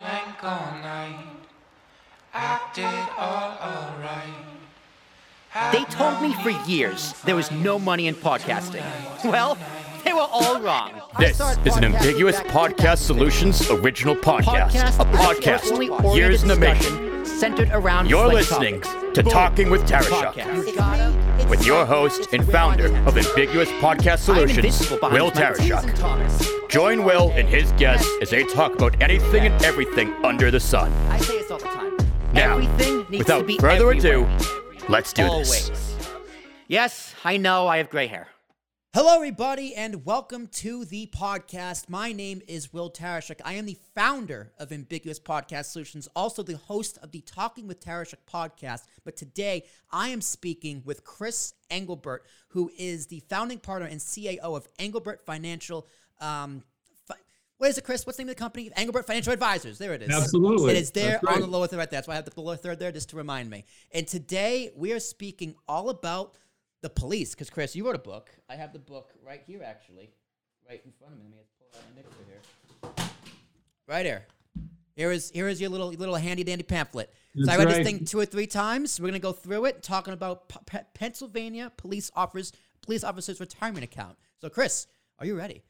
Bank all night, acted all alright. They told me for years there was no money in podcasting. Well, they were all wrong. This is an Ambiguous Podcast Solutions original podcast. podcast a podcast personally years in the oriented making. centered around You're listening topics. to Talking with Podcast. Tarashuk You gotta- with your host and founder of Ambiguous Podcast Solutions, Will Tarashuk. Join Will and his guests as they talk about anything and everything under the sun. I say this all the time. Now, Everything needs without to be further ado, let's do this. Yes, I know I have gray hair. Hello, everybody, and welcome to the podcast. My name is Will Tarashuk. I am the founder of Ambiguous Podcast Solutions, also the host of the Talking with Tarashuk podcast. But today, I am speaking with Chris Englebert, who is the founding partner and CAO of Englebert Financial. Um, fi- what is it, Chris? What's the name of the company? Englebert Financial Advisors. There it is. Absolutely. It is there That's on the lower third right there. That's why I have the lower third there just to remind me. And today we are speaking all about the police. Because Chris, you wrote a book. I have the book right here, actually, right in front of me. Let me just pull out my mixer here. Right here. Here is here is your little little handy dandy pamphlet. so I That's read this thing two or three times. We're gonna go through it, talking about P- P- Pennsylvania police officers police officers retirement account. So Chris, are you ready?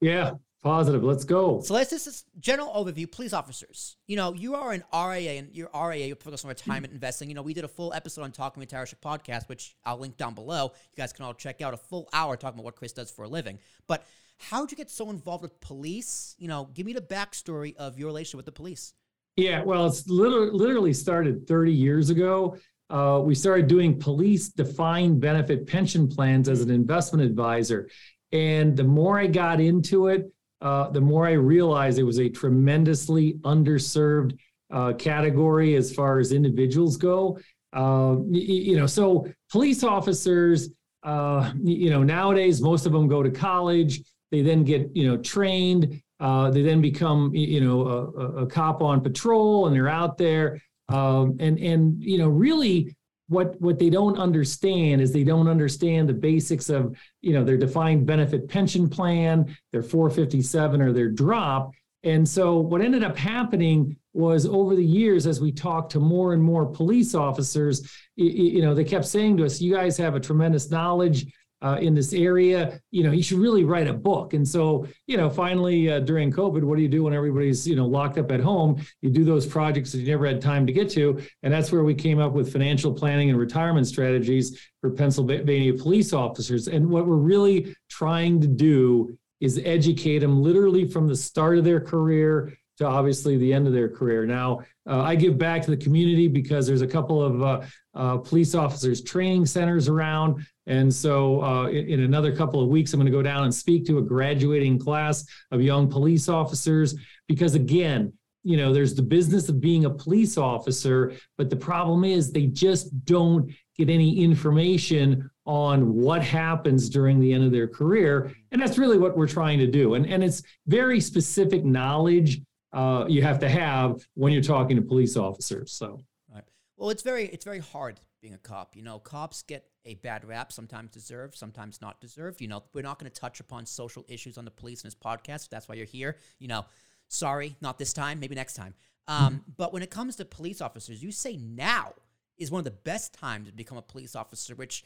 Yeah, positive. Let's go. So let's just this general overview. Police officers, you know, you are an RIA and your RIA, you focus on retirement investing. You know, we did a full episode on Talking Tarashuk podcast, which I'll link down below. You guys can all check out a full hour talking about what Chris does for a living. But how'd you get so involved with police? You know, give me the backstory of your relationship with the police. Yeah, well, it's literally, literally started 30 years ago. Uh, we started doing police defined benefit pension plans as an investment advisor. And the more I got into it, uh, the more I realized it was a tremendously underserved uh, category as far as individuals go. Uh, you know, so police officers, uh, you know, nowadays most of them go to college. They then get, you know, trained. Uh, they then become, you know, a, a- a cop on patrol, and they're out there. Um, and and you know, really, what what they don't understand is they don't understand the basics of, you know, their defined benefit pension plan, their 457 or their drop. And so what ended up happening was over the years, as we talked to more and more police officers, you know, they kept saying to us, "You guys have a tremendous knowledge." Uh, in this area, you know, you should really write a book. And so, you know, finally uh, during COVID, what do you do when everybody's, you know, locked up at home? You do those projects that you never had time to get to. And that's where we came up with financial planning and retirement strategies for Pennsylvania police officers. And what we're really trying to do is educate them literally from the start of their career to obviously the end of their career. Now, uh, I give back to the community because there's a couple of uh, uh, police officers training centers around. And so, uh, in, in another couple of weeks, I'm going to go down and speak to a graduating class of young police officers. Because again, you know, there's the business of being a police officer, but the problem is they just don't get any information on what happens during the end of their career. And that's really what we're trying to do. And, and it's very specific knowledge uh, you have to have when you're talking to police officers. So. Right. Well, it's very it's very hard being a cop. You know, cops get a bad rap, sometimes deserved, sometimes not deserved. You know, we're not going to touch upon social issues on the police in this podcast. That's why you're here. You know, sorry, not this time, maybe next time. Um, but when it comes to police officers, you say now is one of the best times to become a police officer, which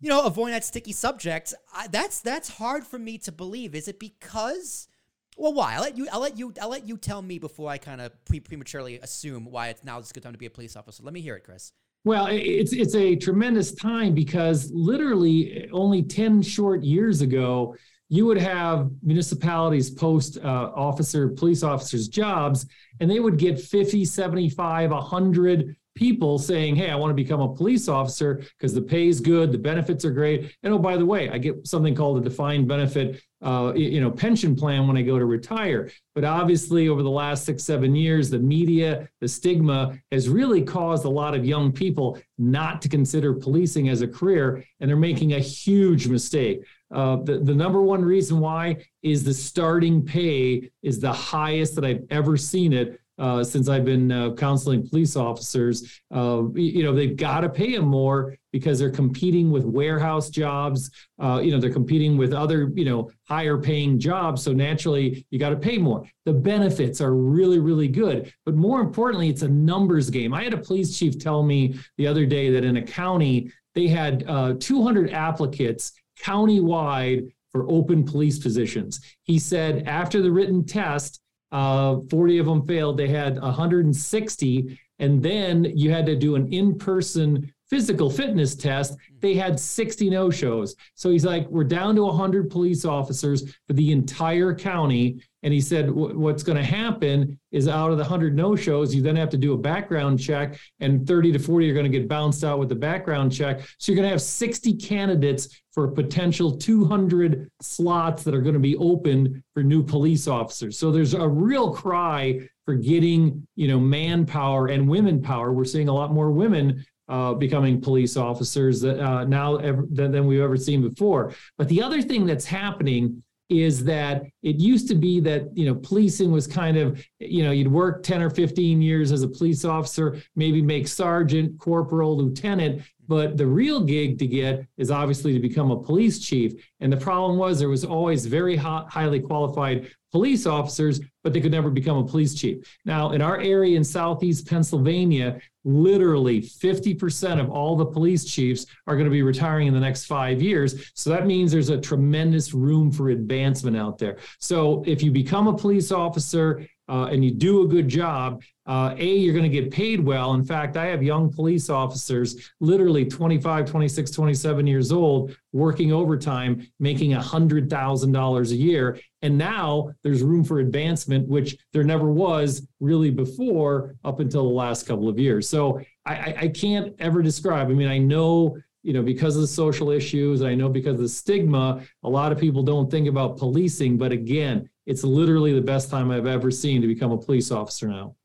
you know, avoiding that sticky subject, I, that's that's hard for me to believe. Is it because? Well, why? I'll let you. I'll let you. I'll let you tell me before I kind of pre- prematurely assume why it's now is a good time to be a police officer. Let me hear it, Chris. Well, it's it's a tremendous time because literally only 10 short years ago, you would have municipalities post uh, officer, police officers jobs, and they would get 50, 75, 100 people saying, Hey, I want to become a police officer because the pay is good, the benefits are great. And oh, by the way, I get something called a defined benefit uh, you know, pension plan when I go to retire. But obviously, over the last six, seven years, the media, the stigma has really caused a lot of young people not to consider policing as a career, and they're making a huge mistake. Uh, the, the number one reason why is the starting pay is the highest that I've ever seen it uh, since I've been uh, counseling police officers. Uh, you know, they've got to pay them more because they're competing with warehouse jobs. Uh, you know, they're competing with other, you know, higher paying jobs. So naturally, you got to pay more. The benefits are really, really good. But more importantly, it's a numbers game. I had a police chief tell me the other day that in a county, they had uh, 200 applicants countywide for open police positions. He said after the written test, uh, 40 of them failed. They had 160. And then you had to do an in person physical fitness test, they had 60 no shows. So he's like, we're down to 100 police officers for the entire county. And he said, what's going to happen is out of the 100 no shows, you then have to do a background check, and 30 to 40 are going to get bounced out with the background check. So you're going to have 60 candidates for potential 200 slots that are going to be opened for new police officers. So there's a real cry for getting, you know, manpower and women power. We're seeing a lot more women uh, becoming police officers uh, now ever, than, than we've ever seen before. But the other thing that's happening is that it used to be that you know policing was kind of you know you'd work 10 or 15 years as a police officer maybe make sergeant corporal lieutenant but the real gig to get is obviously to become a police chief and the problem was there was always very hot, highly qualified police officers but they could never become a police chief now in our area in southeast pennsylvania literally 50% of all the police chiefs are going to be retiring in the next five years. So that means there's a tremendous room for advancement out there. So if you become a police officer uh, and you do a good job, uh, A, you're going to get paid well. In fact, I have young police officers, literally 25, 26, 27 years old, working overtime, making $100,000 a year. And now there's room for advancement, which there never was really before up until the last couple of years. So I, I can't ever describe. I mean, I know you know, because of the social issues, I know because of the stigma, a lot of people don't think about policing. But again, it's literally the best time I've ever seen to become a police officer now.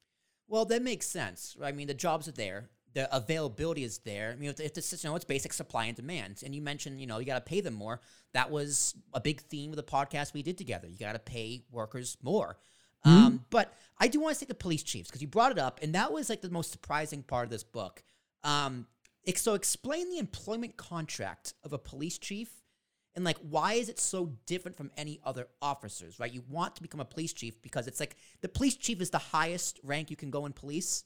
Well, that makes sense. I mean, the jobs are there. The availability is there. I mean, it's, it's you know, it's basic supply and demand. And you mentioned, you know, you got to pay them more. That was a big theme of the podcast we did together. You got to pay workers more. Mm-hmm. Um, but I do want to say the police chiefs because you brought it up, and that was like the most surprising part of this book. Um, so explain the employment contract of a police chief and like why is it so different from any other officers right? You want to become a police chief because it's like the police chief is the highest rank you can go in police.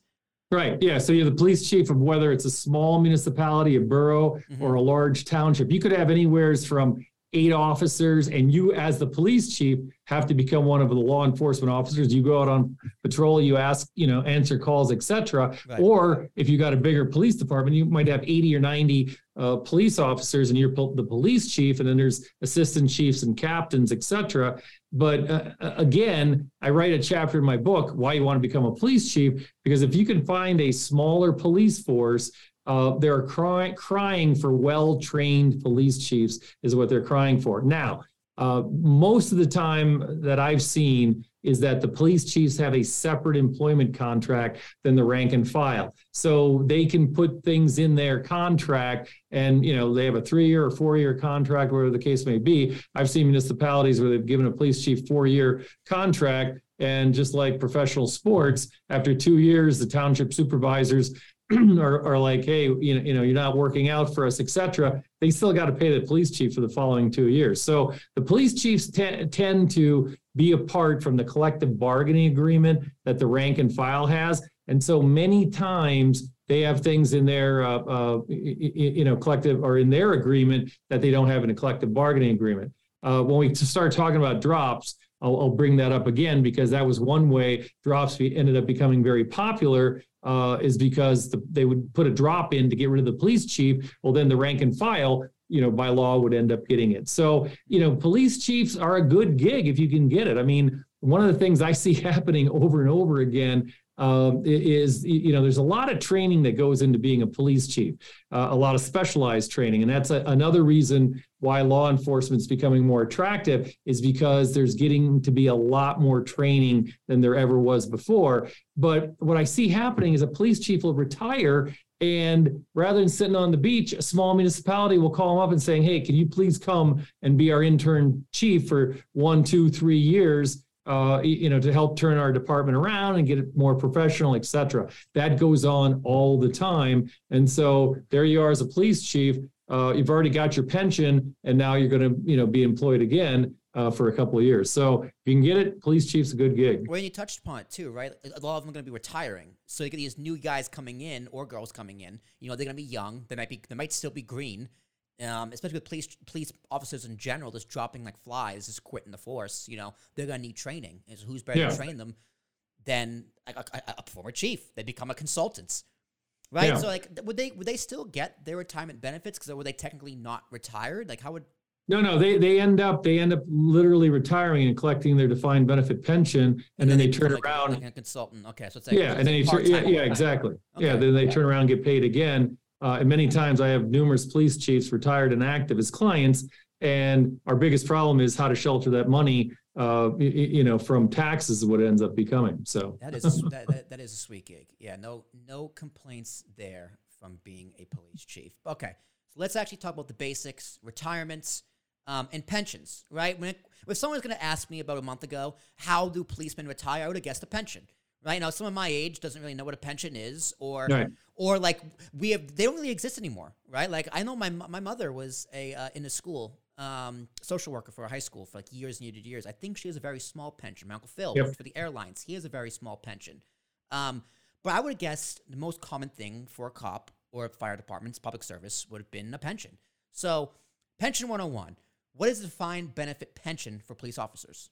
Right yeah so you're the police chief of whether it's a small municipality a borough mm-hmm. or a large township. You could have anywheres from eight officers and you as the police chief have to become one of the law enforcement officers. You go out on patrol you ask you know answer calls etc right. or if you got a bigger police department you might have 80 or 90 uh, police officers and you're the police chief and then there's assistant chiefs and captains etc but uh, again i write a chapter in my book why you want to become a police chief because if you can find a smaller police force uh, they're cry- crying for well trained police chiefs, is what they're crying for. Now, uh, most of the time that I've seen is that the police chiefs have a separate employment contract than the rank and file. So they can put things in their contract and, you know, they have a three year or four year contract, whatever the case may be. I've seen municipalities where they've given a police chief four year contract. And just like professional sports, after two years, the township supervisors are, are like, hey, you know, you know, you're not working out for us, etc. They still got to pay the police chief for the following two years. So the police chiefs t- tend to be apart from the collective bargaining agreement that the rank and file has, and so many times they have things in their, uh, uh, you know, collective or in their agreement that they don't have in a collective bargaining agreement. Uh, when we start talking about drops, I'll, I'll, bring that up again because that was one way drops ended up becoming very popular uh, is because the, they would put a drop in to get rid of the police chief. Well, then the rank and file, you know, by law would end up getting it. So, you know, police chiefs are a good gig if you can get it. I mean, one of the things I see happening over and over again um, is you know there's a lot of training that goes into being a police chief, uh, a lot of specialized training, and that's a, another reason why law enforcement is becoming more attractive is because there's getting to be a lot more training than there ever was before. But what I see happening is a police chief will retire and rather than sitting on the beach, a small municipality will call them up and saying, Hey, can you please come and be our intern chief for one, two, three years? Uh, you know, to help turn our department around and get it more professional, et cetera. That goes on all the time. And so there you are as a police chief. Uh, you've already got your pension, and now you're going to, you know, be employed again uh, for a couple of years. So if you can get it, police chief's a good gig. Well, you touched upon it too, right? A lot of them are going to be retiring, so you get these new guys coming in or girls coming in. You know, they're going to be young. They might be, they might still be green, um, especially with police police officers in general, just dropping like flies, just quitting the force. You know, they're going to need training. And so who's better Yeah. to train them than a, a, a- a former chief? They become a consultants. Right, Yeah. so like, would they would they still get their retirement benefits because were they technically not retired? Like, how would No, no, they they end up they end up literally retiring and collecting their defined benefit pension, and, then they, turn like a- around. like a consultant? Okay, so it's like yeah, it's and then they turn, yeah, yeah, exactly. Yeah, then they turn around and get paid again. Uh, and many times I have numerous police chiefs, retired and active, as clients, and our biggest problem is how to shelter that money. Uh, y- y- you know, from taxes is what it ends up becoming. So That is that, that, that is a sweet gig. Yeah, no no complaints there from being a police chief. Okay, so let's actually talk about the basics: retirements um, and pensions. Right? When it, if someone was going to ask me about a month ago, how do policemen retire? I would have guessed a pension. Right now, someone my age doesn't really know what a pension is, or Right. or like we have they don't really exist anymore. Right? Like I know my my mother was a uh, in a school um, social worker for a high school for like years and years and years. I think she has a very small pension. My uncle Phil Yep. worked for the airlines. He has a very small pension. Um, but I would have guessed the most common thing for a cop or a fire department's public service would have been a pension. So, pension 101. What is the defined benefit pension for police officers?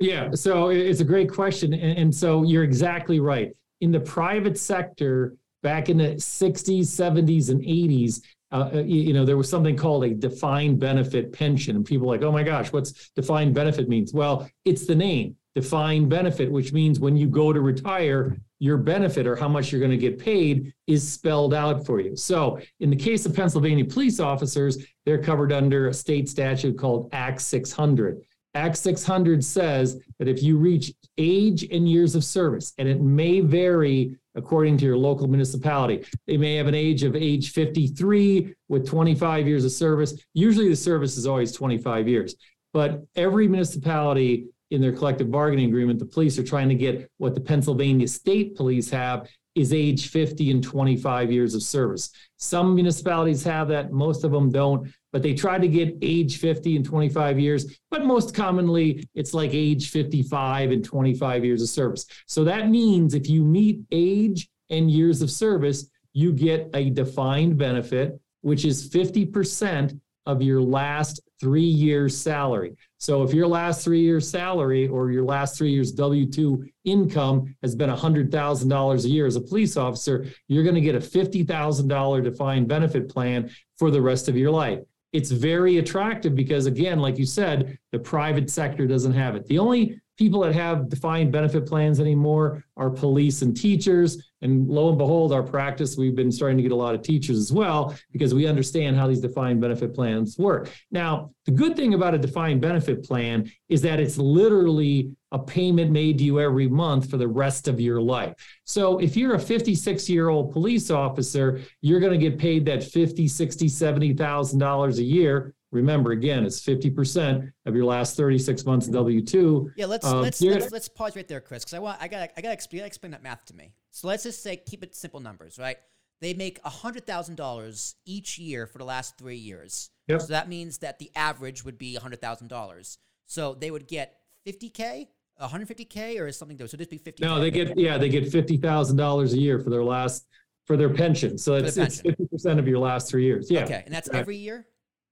Yeah, so it's a great question. And, so you're exactly right. In the private sector, back in the 60s, 70s, and 80s, uh, uh, you, know, there was something called a defined benefit pension. And people like, oh my gosh, what's defined benefit means? Well, it's the name, defined benefit, which means when you go to retire, your benefit or how much you're going to get paid is spelled out for you. So in the case of Pennsylvania police officers, they're covered under a state statute called Act 600. Act 600 says that if you reach age and years of service, and it may vary according to your local municipality, they may have an age of age 53 with 25 years of service. Usually the service is always 25 years, but every municipality in their collective bargaining agreement, the police are trying to get what the Pennsylvania state police have is age 50 and 25 years of service. Some municipalities have that, most of them don't, but they try to get age 50 and 25 years, but most commonly it's like age 55 and 25 years of service. So that means if you meet age and years of service, you get a defined benefit, which is 50% of your last three years' salary. So if your last three years' salary or your last three years' W 2 income has been $100,000 a year as a police officer, you're going to get a $50,000 defined benefit plan for the rest of your life. It's very attractive because, again, like you said, the private sector doesn't have it. The only people that have defined benefit plans anymore are police and teachers. And lo and behold, our practice, we've been starting to get a lot of teachers as well because we understand how these defined benefit plans work. Now, the good thing about a defined benefit plan is that it's literally a payment made to you every month for the rest of your life. So if you're a 56 year old police officer, you're going to get paid that 50, 60, 70,000 dollars a year. Remember, again, it's 50% of your last 36 months of W 2. Yeah, let's Um, let's, let's let's pause right there, Chris, because I want I got I got to explain, explain that math to me. So let's just say keep it simple numbers, right? They make hundred thousand dollars each year for the last three years. Yep. So that means that the average would be hundred thousand dollars. So they would get fifty k, one hundred fifty k, or is something? So this would be fifty. No, they get, yeah, they get $50,000 a year for their last, for their pension. So it's, the it's 50% of your last three years. Yeah. Okay, and that's every year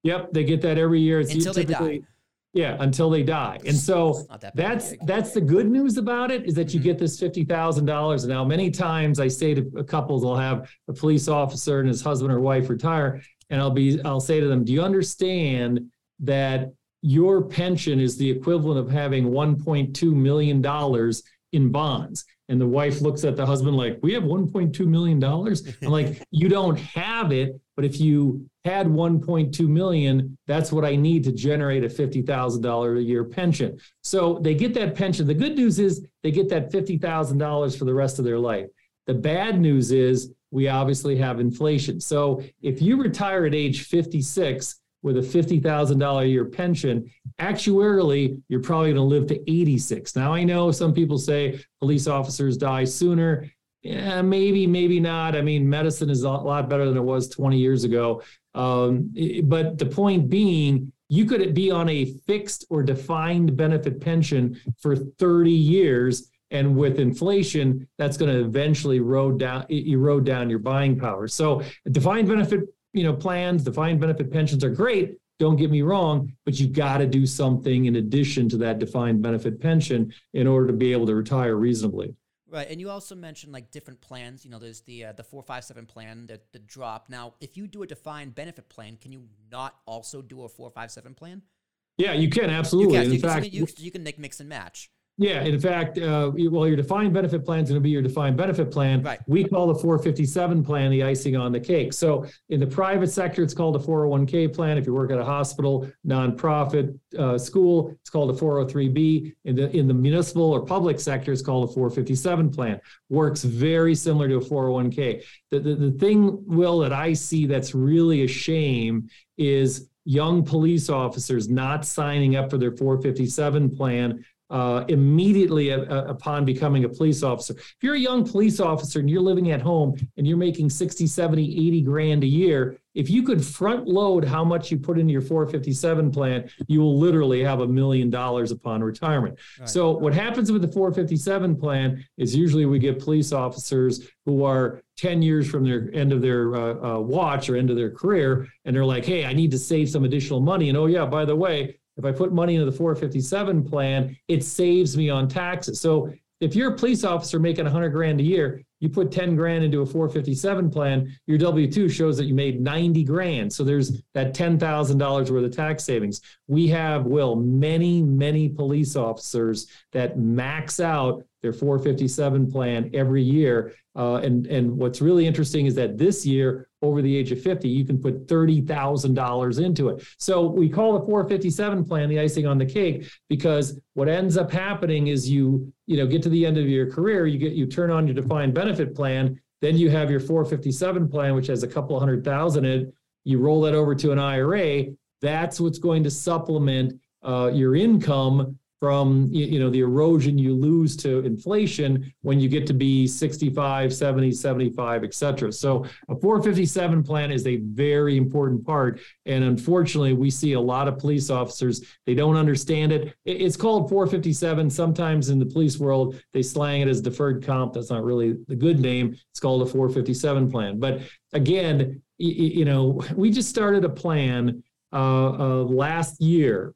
Yep, they get that every year. It's until they typically- die. Yeah, until they die. And so that that's that's the good news about it is that you Mhm. get this fifty thousand dollars. And now, many times I say to couples, I'll have a police officer and his husband or wife retire, and I'll be I'll say to them, "Do you understand that your pension is the equivalent of having one point two million dollars in bonds?" And the wife looks at the husband like, "We have one point two million dollars." I'm like, "You don't have it, but if you had 1.2 million, that's what I need to generate a $50,000 a year pension. So they get that pension. The good news is they get that $50,000 for the rest of their life. The bad news is we obviously have inflation. So if you retire at age 56, with a $50,000 a year pension, actuarially, you're probably going to live to 86. Now, I know some people say police officers die sooner. Yeah, maybe, maybe not. I mean, medicine is a lot better than it was 20 years ago. Um, but the point being, you could be on a fixed or defined benefit pension for 30 years. And with inflation, that's going to eventually erode down, erode down your buying power. So defined benefit you know, plans, defined benefit pensions are great. Don't get me wrong, but you've got to do something in addition to that defined benefit pension in order to be able to retire reasonably. Right, and you also mentioned like different plans. You know, there's the uh, the four five seven plan, the the drop. Now, if you do a defined benefit plan, can you not also do a four five seven plan? Yeah, you can absolutely. You can. In you, fact, can, you, you can mix and match. Yeah, in fact, uh, well, your defined benefit plan is going to be your defined benefit plan. Right. We call the 457 plan the icing on the cake. So in the private sector, it's called a 401k plan. If you work at a hospital, nonprofit, uh, school, it's called a 403b. In the in the municipal or public sector, it's called a 457 plan. Works very similar to a 401k. The, the, the thing, Will, that I see that's really a shame is young police officers not signing up for their 457 plan uh, immediately a, a, upon becoming a police officer. If you're a young police officer and you're living at home and you're making 60, 70, 80 grand a year, if you could front load how much you put into your 457 plan, you will literally have a million dollars upon retirement. Right. So what happens with the 457 plan is usually we get police officers who are 10 years from their end of their uh, uh, watch or end of their career, and they're like, hey, I need to save some additional money. And oh, yeah, by the way, if I put money into the 457 plan, it saves me on taxes. So if you're a police officer making 100 grand a year, you put 10 grand into a 457 plan, your W 2 shows that you made 90 grand. So there's that $10,000 worth of tax savings. We have, Will, many, many police officers that max out their 457 plan every year. Uh, and, and what's really interesting is that this year, over the age of 50, you can put $30,000 into it. So we call the 457 plan the icing on the cake because what ends up happening is you, you know, get to the end of your career, you get you turn on your defined benefit plan, then you have your 457 plan, which has a couple hundred thousand in it. You roll that over to an IRA. That's what's going to supplement uh, your income from you know the erosion you lose to inflation when you get to be 65 70 75 et cetera. So a 457 plan is a very important part. And unfortunately we see a lot of police officers they don't understand it. It's called 457 sometimes in the police world they slang it as deferred comp. That's not really the good name. It's called a 457 plan. But again you know we just started a plan uh, uh, last year.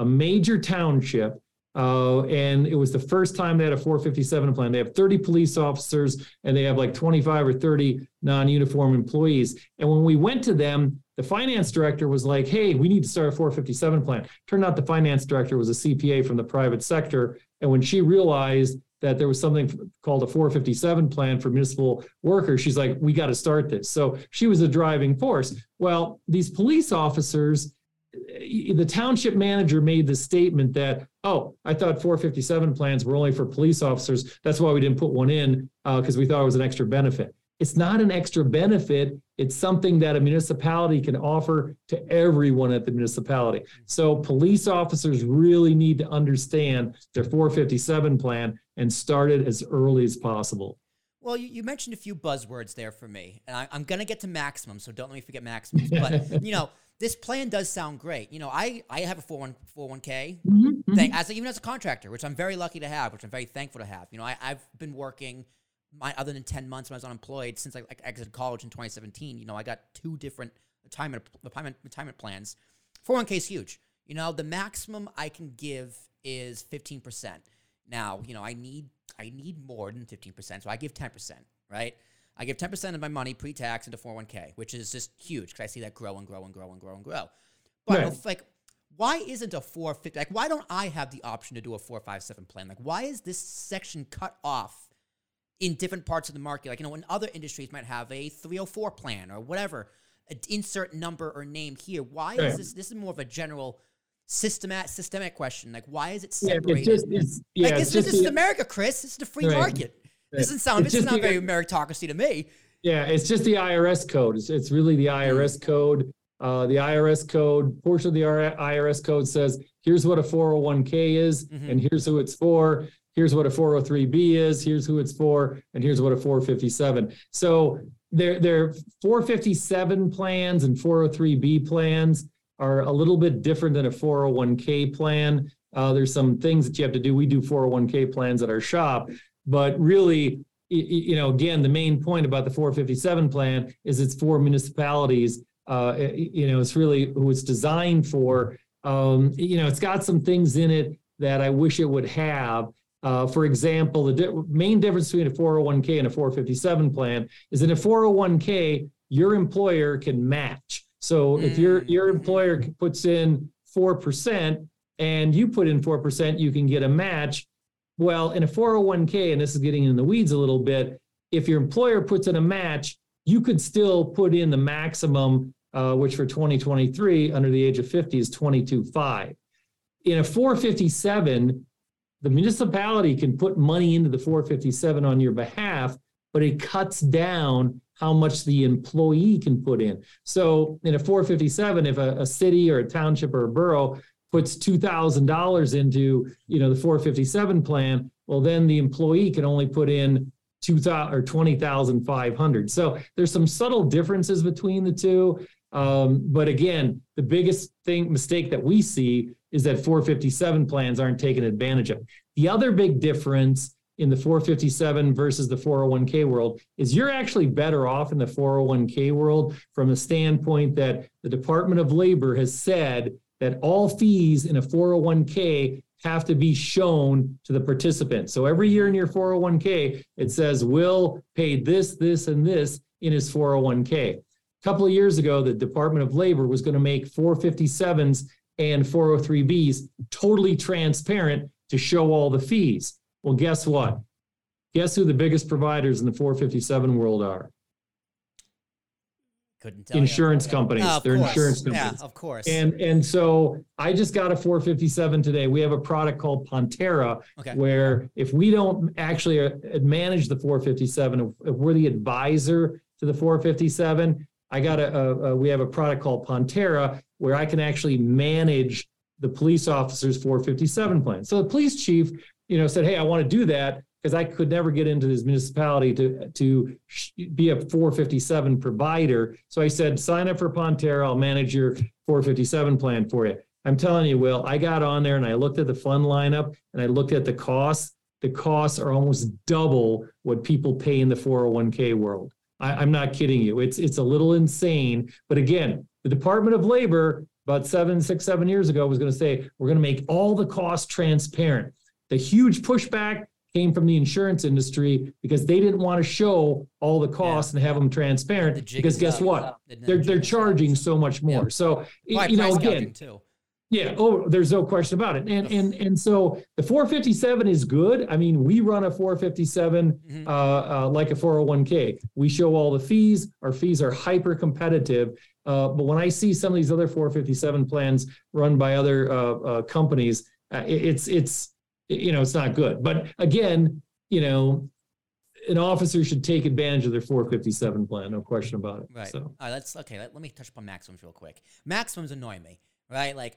A major township uh, and it was the first time they had a 457 plan. They have 30 police officers and they have like 25 or 30 non uniform employees. And when we went to them, the finance director was like, hey, we need to start a 457 plan. Turned out the finance director was a CPA from the private sector. And when she realized that there was something called a 457 plan for municipal workers, she's like, we got to start this. So she was a driving force. Well, these police officers, the township manager made the statement that, oh, I thought 457 plans were only for police officers. That's why we didn't put one in because uh, we thought it was an extra benefit. It's not an extra benefit. It's something that a municipality can offer to everyone at the municipality. So police officers really need to understand their 457 plan and start it as early as possible. Well, you, you, mentioned a few buzzwords there for me, and I, am going to get to maximum, so don't let me forget maximum. But you know, this plan does sound great. You know, I, I have a 401, k mm-hmm, mm-hmm. thing as a, even as a contractor, which I'm very lucky to have, which I'm very thankful to have. You know, I, I've been working my other than 10 months when I was unemployed since I like, exited college in 2017. You know, I got two different retirement retirement, retirement plans. 401k is huge. You know, the maximum I can give is 15%. Now, you know, I need I need more than 15%, so I give 10%, right? I give 10% of my money pre-tax into 401k, which is just huge because I see that grow and grow and grow and grow and grow. But right. like, why isn't a 450? Like, why don't I have the option to do a 457 plan? Like, why is this section cut off in different parts of the market? Like, you know, in other industries might have a 304 plan or whatever, insert number or name here. Why right. is this? This is more of a general systematic systemic question. Like, why is it separated? Yeah, it's just, it's, yeah, like, this, it's this is America, Chris. This is the free right. market. This doesn't sound. This is not the, very meritocracy to me. Yeah, it's just the IRS code. It's, it's really the IRS code. Uh, the IRS code, portion of the IRS code says, here's what a 401k is, Mhm. and here's who it's for. Here's what a 403b is, here's who it's for, and here's what a 457. So their their 457 plans and 403b plans are a little bit different than a 401k plan. Uh, there's some things that you have to do. We do 401k plans at our shop, but really, you know, again, the main point about the 457 plan is it's for municipalities. Uh, you know, it's really who it's designed for. Um, you know, it's got some things in it that I wish it would have. Uh, for example, the di- main difference between a 401k and a 457 plan is in a 401k, your employer can match. So if your your employer puts in four percent and you put in four percent, you can get a match. Well, in a 401k, and this is getting in the weeds a little bit, if your employer puts in a match, you could still put in the maximum, uh, which for 2023 under the age of 50 is 22.5. In a 457, the municipality can put money into the 457 on your behalf, but it cuts down how much the employee can put in. So in a 457, if a, a city or a township or a borough puts $2,000 into, you know, the 457 plan, well, then the employee can only put in 2000 or 20,500. So there's some subtle differences between the two. Um, but again, the biggest thing mistake that we see is that 457 plans aren't taken advantage of. The other big difference in the 457 versus the 401k world is you're actually better off in the 401k world from the standpoint that the Department of Labor has said that all fees in a 401k have to be shown to the participant. So every year in your 401k, it says Will paid this, this, and this in his 401k. A couple of years ago, the Department of Labor was going to make 457s and 403bs totally transparent to show all the fees. Well, guess what? Guess who the biggest providers in the 457 world are? Couldn't tell. Insurance companies. Oh, They're course. insurance companies. Yeah, of course. And and so I just got a 457 today. We have a product called Pontera, Okay. where if we don't actually uh, manage the 457, if, if we're the advisor to the 457, I got a, a, a we have a product called Pontera where I can actually manage the police officer's 457 plan. So the police chief, you know, said, "Hey, I want to do that." Because I could never get into this municipality to to be a 457 provider, so I said, "Sign up for Pontera. I'll manage your 457 plan for you. I'm telling you, Will, I got on there and I looked at the fund lineup and I looked at the costs. The costs are almost double what people pay in the 401k world. I, I'm not kidding you. It's it's a little insane. But again, the Department of Labor about seven, six, seven years ago was going to say we're going to make all the costs transparent. The huge pushback came from the insurance industry because they didn't want to show all the costs and have them transparent. jig Because guess up. what? The They're they're jig is up. charging so much more. So Probably you know again, too. yeah. Oh, there's no question about it. And and and so the 457 is good. I mean, we run a 457 Mhm. uh, uh, like a 401k. We show all the fees. Our fees are hyper competitive. Uh, but when I see some of these other 457 plans run by other uh, uh, companies, uh, it- it's it's you know it's not good. But again, you know, an officer should take advantage of their 457 plan. No question about it. Right. So. All right. Let's okay. Let, let me touch upon maximums real quick. Maximums annoy me. Right. Like,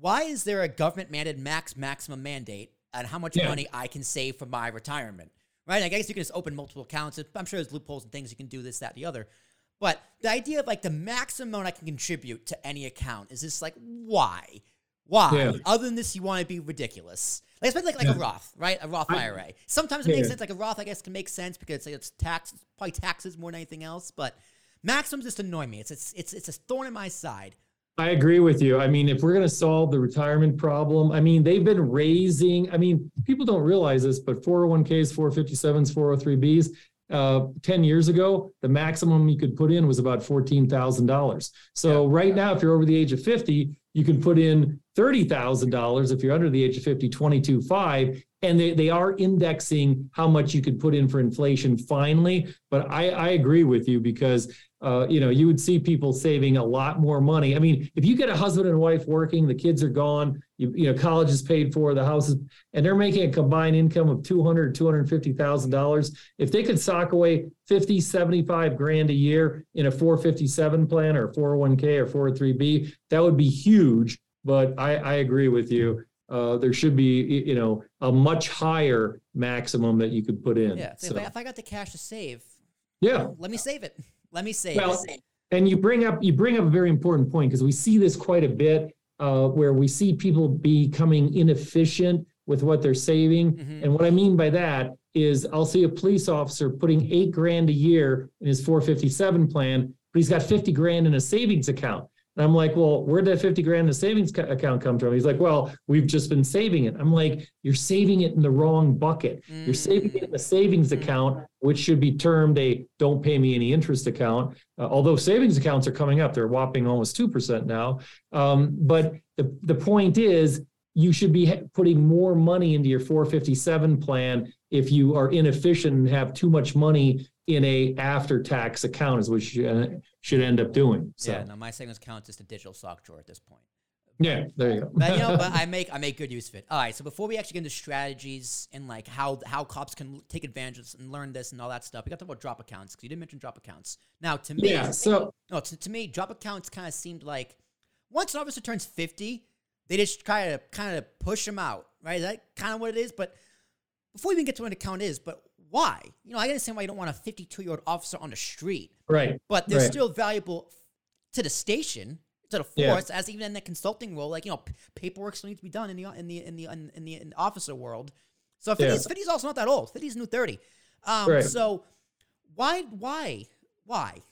why is there a government mandated max maximum mandate on how much Yeah. money I can save for my retirement? Right. I guess you can just open multiple accounts. I'm sure there's loopholes and things you can do this, that, the other. But the idea of like the maximum amount I can contribute to any account is just like why? Why? Yeah. Other than this, you want to be ridiculous. Like especially like, like a Roth, right? A Roth I- IRA. Sometimes it makes Yeah. sense. Like a Roth, I guess, can make sense because it's, like, it's tax, probably taxes more than anything else. But maximums just annoy me. It's it's it's, it's a thorn in my side. I agree with you. I mean, if we're going to solve the retirement problem, I mean, they've been raising, I mean, people don't realize this, but 401ks, 457s, 403bs, uh, 10 years ago, the maximum you could put in was about $14,000. So right now, if you're over the age of 50, you can put in $30,000. If you're under the age of 50, 22.5. And they, they are indexing how much you could put in for inflation finally. But I, I agree with you because uh, you know, you would see people saving a lot more money. I mean, if you get a husband and wife working, the kids are gone, you, you know, college is paid for, the house is, and they're making a combined income of 200, $250,000. If they could sock away 50, 75 grand a year in a 457 plan or 401k or 403b, that would be huge. But I, I agree with you. Uh, there should be, you know, a much higher maximum that you could put in. Yeah. So, if, I, if I got the cash to save, yeah. let me save it. Let me save Well, and you bring up you bring up a very important point because we see this quite a bit uh, where we see people becoming inefficient with what they're saving. Mhm. And what I mean by that is I'll see a police officer putting eight grand a year in his 457 plan, but he's got 50 grand in a savings account. And I'm like, well, where'd that 50 grand in the savings account come from? He's like, well, we've just been saving it. I'm like, you're saving it in the wrong bucket. You're saving it in the savings account, which should be termed a don't pay me any interest account. Uh, although savings accounts are coming up, they're whopping almost 2% now. Um, but the, the point is, you should be putting more money into your 457 plan if you are inefficient and have too much money in a after tax account is what you should, should end up doing. So, Yeah. No, my savings account is just a digital sock drawer at this point. Yeah, there you go. But you know, but I make I make good use of it. All right. So before we actually get into strategies and like how how cops can take advantage of this and learn this and all that stuff, we got to talk about drop accounts because you didn't mention drop accounts. Now, to me, yeah. So no, to, to me, drop accounts kind of seemed like once an officer turns fifty, they just kind of kind of push them out, right? Is that kind of what it is? But before we even get to what an account is, but why? You know, I understand why you don't want a fifty-two year old officer on the street, right. but they're Right. still valuable to the station, to the Yeah. force, as even in the consulting role. Like you know, p- paperwork still needs to be done in the in the in the in, in the in the officer world. So 50, Yeah. 50 is also not that old. 50 is new thirty. Um, Right. So why why why?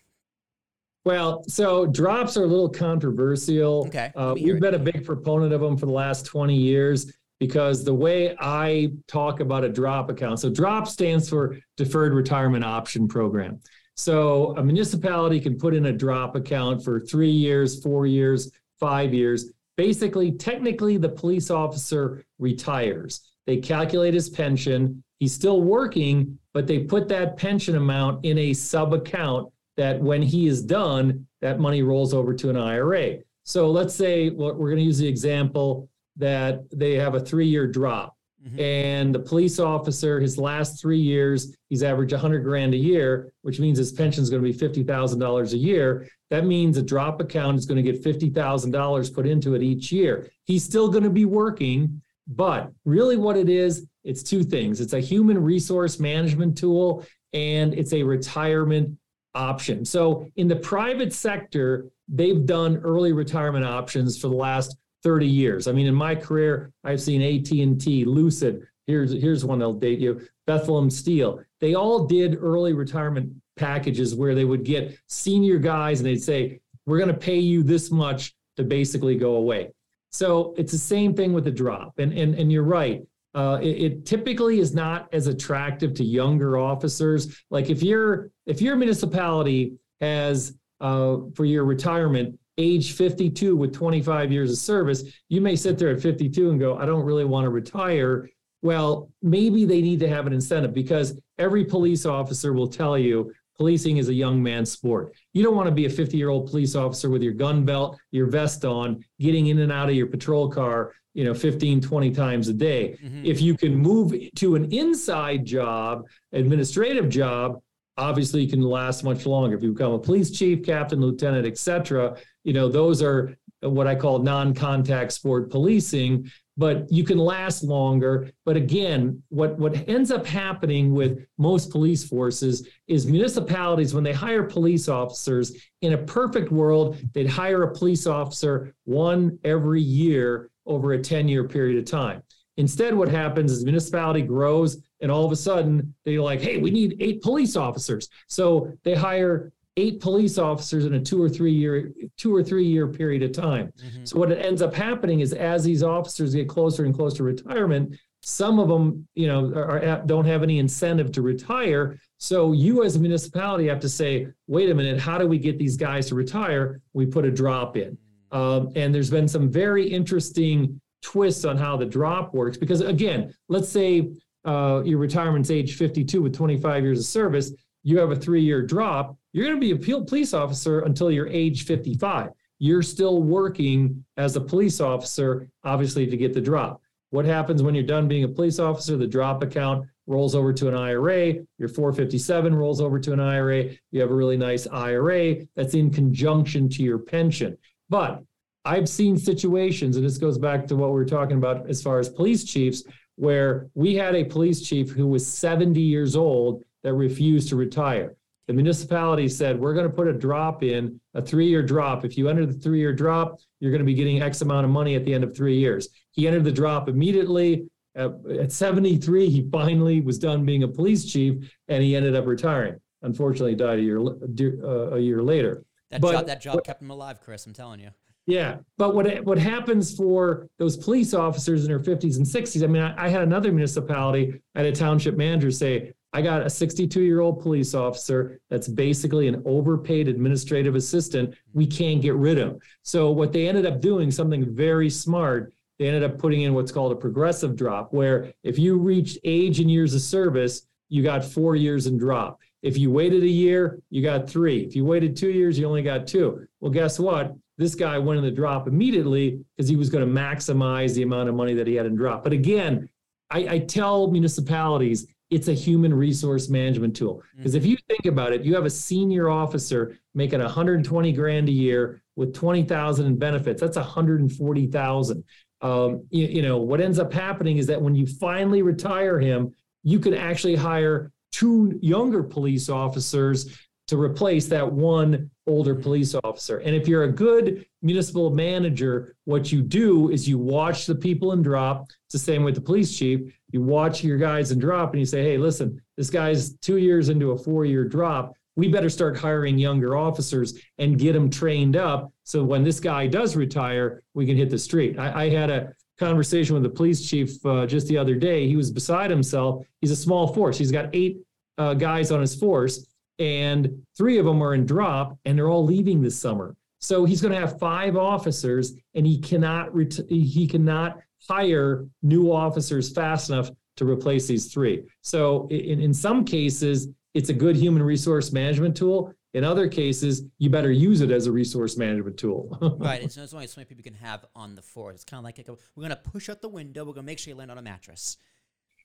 Well, so drops are a little controversial. Okay, Uh, let me hear we've been a big proponent of them for the last 20 years because the way I talk about a drop account, so drop stands for Deferred Retirement Option Program. So a municipality can put in a drop account for three years, four years, five years. Basically, technically, the police officer retires. They calculate his pension. He's still working, but they put that pension amount in a sub account that when he is done, that money rolls over to an IRA. So let's say well, we're going to use the example that they have a three year drop. Mhm. And the police officer, his last three years, he's averaged 100 grand a year, which means his pension is going to be $50,000 a year. That means a drop account is going to get $50,000 put into it each year. He's still going to be working, but really what it is, it's two things it's a human resource management tool and it's a retirement option. So in the private sector, they've done early retirement options for the last 30 years. I mean, in my career, I've seen AT&T, Lucent, here's here's one that'll date you, Bethlehem Steel. They all did early retirement packages where they would get senior guys and they'd say, "We're going to pay you this much to basically go away." So it's the same thing with the drop. And and and you're right. Uh, it, it typically is not as attractive to younger officers. Like if you're if your municipality has uh, for your retirement age 52 with 25 years of service, you may sit there at 52 and go, I don't really want to retire. Well, maybe they need to have an incentive because every police officer will tell you policing is a young man's sport. You don't want to be a 50 year old police officer with your gun belt, your vest on, getting in and out of your patrol car, you know, 15, 20 times a day. Mhm. If you can move to an inside job, administrative job, obviously you can last much longer. If you become a police chief, captain, lieutenant, et cetera, you know, those are what I call non-contact sport policing, but you can last longer. But again, what, what ends up happening with most police forces is municipalities, when they hire police officers, in a perfect world, they'd hire a police officer one every year over a 10-year period of time. Instead, what happens is municipality grows and all of a sudden they're like, hey, we need eight police officers. So they hire eight police officers in a two or three year, two or three year period of time. Mhm. So what it ends up happening is as these officers get closer and closer to retirement, some of them, you know, are, are don't have any incentive to retire. So you as a municipality have to say, wait a minute, how do we get these guys to retire? We put a drop in. Um, and there's been some very interesting twists on how the drop works. Because again, let's say uh, your retirement's age 52 with 25 years of service. You have a three year drop, you're going to be a police officer until you're age 55. You're still working as a police officer, obviously, to get the drop. What happens when you're done being a police officer? The drop account rolls over to an IRA. Your 457 rolls over to an IRA. You have a really nice IRA that's in conjunction to your pension. But I've seen situations, and this goes back to what we were talking about as far as police chiefs, where we had a police chief who was 70 years old that refused to retire. The municipality said, We're going to put a drop in, a three year drop. If you enter the three year drop, you're going to be getting X amount of money at the end of three years. He entered the drop immediately. At 73, he finally was done being a police chief and he ended up retiring. Unfortunately, he died a year, uh, a year later. That but, job, that job kept him alive, Chris. I'm telling you. Yeah, but what what happens for those police officers in their 50s and 60s? I mean, I, I had another municipality. I had a township manager say, "I got a 62 year old police officer that's basically an overpaid administrative assistant. We can't get rid of." So what they ended up doing something very smart. They ended up putting in what's called a progressive drop, where if you reached age and years of service, you got four years in drop. If you waited a year, you got three. If you waited two years, you only got two. Well, guess what? This guy went in the drop immediately because he was going to maximize the amount of money that he had in drop. But again, I, I tell municipalities it's a human resource management tool. Because if you think about it, you have a senior officer making 120 grand a year with 20,000 in benefits. That's 140,000. Um, you, you know, what ends up happening is that when you finally retire him, you can actually hire two younger police officers to replace that one older police officer. And if you're a good municipal manager, what you do is you watch the people and drop. It's the same with the police chief. You watch your guys and drop and you say, hey, listen, this guy's two years into a four year drop. We better start hiring younger officers and get them trained up. So when this guy does retire, we can hit the street. I, I had a conversation with the police chief uh, just the other day. He was beside himself. He's a small force. He's got eight uh, guys on his force and three of them are in drop and they're all leaving this summer. So he's going to have five officers and he cannot ret- he cannot hire new officers fast enough to replace these three. So in, in some cases, it's a good human resource management tool. In other cases, you better use it as a resource management tool. right. It's, it's only so many people can have on the floor. It's kind of like a, we're going to push out the window. We're going to make sure you land on a mattress.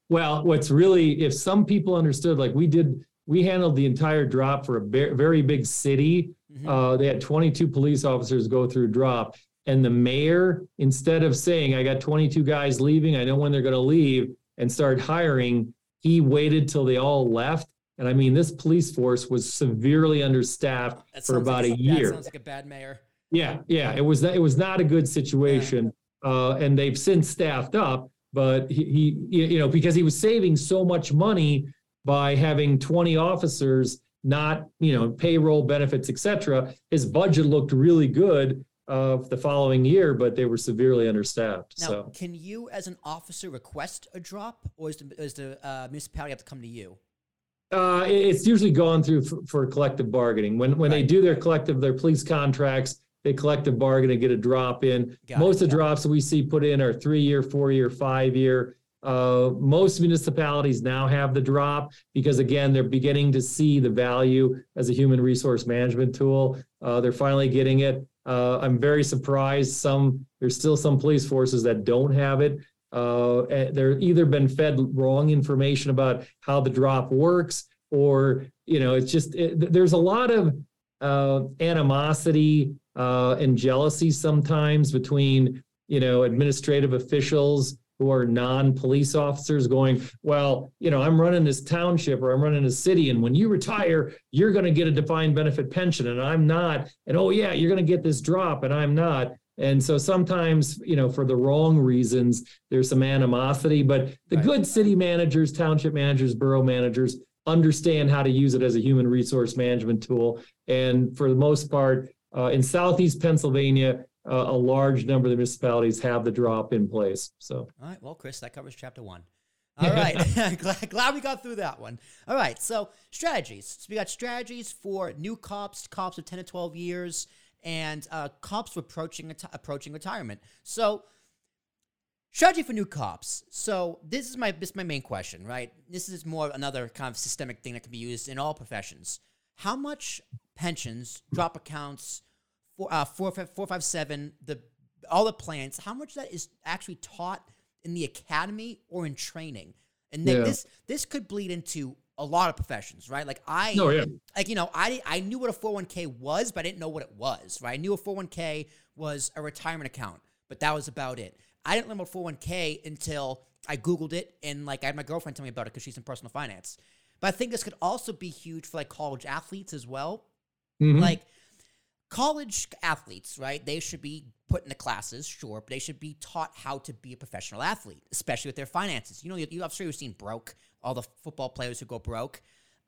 Well, what's really, if some people understood, like we did we handled the entire drop for a very big city. Mm-hmm. Uh, they had 22 police officers go through drop. And the mayor, instead of saying, I got 22 guys leaving, I know when they're going to leave, and start hiring, he waited till they all left. And I mean, this police force was severely understaffed for about like, a year. sounds like a bad mayor. Yeah, yeah, it was. It was not a good situation, yeah. uh, and they've since staffed up. But he, he, you know, because he was saving so much money by having 20 officers, not, you know, payroll benefits, etc. His budget looked really good uh, the following year, but they were severely understaffed. Now, so, can you, as an officer, request a drop, or is the, is the uh, municipality have to come to you? Uh, it's usually gone through for, for collective bargaining. When when right. they do their collective, their police contracts, they collective bargain and get a drop in. Got Most it. of the drops we see put in are three year, four year, five year. Uh, most municipalities now have the drop because, again, they're beginning to see the value as a human resource management tool. Uh, they're finally getting it. Uh, I'm very surprised. Some there's still some police forces that don't have it. Uh, they're either been fed wrong information about how the drop works, or you know, it's just it, there's a lot of uh, animosity and jealousy sometimes between you know administrative officials who are non-police officers going, well, you know, I'm running this township or I'm running a city, and when you retire, you're going to get a defined benefit pension, and I'm not. And oh yeah, you're going to get this drop, and I'm not. And so sometimes, you know, for the wrong reasons, there's some animosity. But the good city managers, township managers, borough managers understand how to use it as a human resource management tool. And for the most part, uh, in Southeast Pennsylvania, uh, a large number of the municipalities have the drop in place. So, all right. Well, Chris, that covers chapter one. All right. glad, glad we got through that one. All right. So, strategies. So, we got strategies for new cops, cops of 10 to 12 years, and uh, cops approaching, approaching retirement. So, Strategy for new cops. So this is my this is my main question, right? This is more another kind of systemic thing that can be used in all professions. How much pensions, drop accounts, four, uh, four, five, four, five, seven, the all the plans. How much that is actually taught in the academy or in training? And then Yeah. this this could bleed into a lot of professions, right? Like I, No, yeah. like you know, I I knew what a four hundred one k was, but I didn't know what it was, right? I knew a four hundred one k was a retirement account, but that was about it. I didn't learn about four hundred one k until I googled it and like I had my girlfriend tell me about it because she's in personal finance. But I think this could also be huge for like college athletes as well. Mhm. Like college athletes, right? They should be put into classes, sure, but they should be taught how to be a professional athlete, especially with their finances. You know, you, I'm sure you've seen broke all the football players who go broke.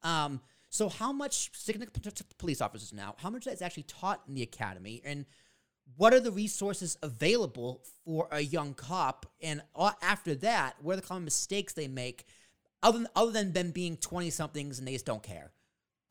Um, so how much to police officers now? How much of that is actually taught in the academy, and what are the resources available for a young cop? And after that, what are the common mistakes they make, other than other than them being twenty somethings and they just don't care?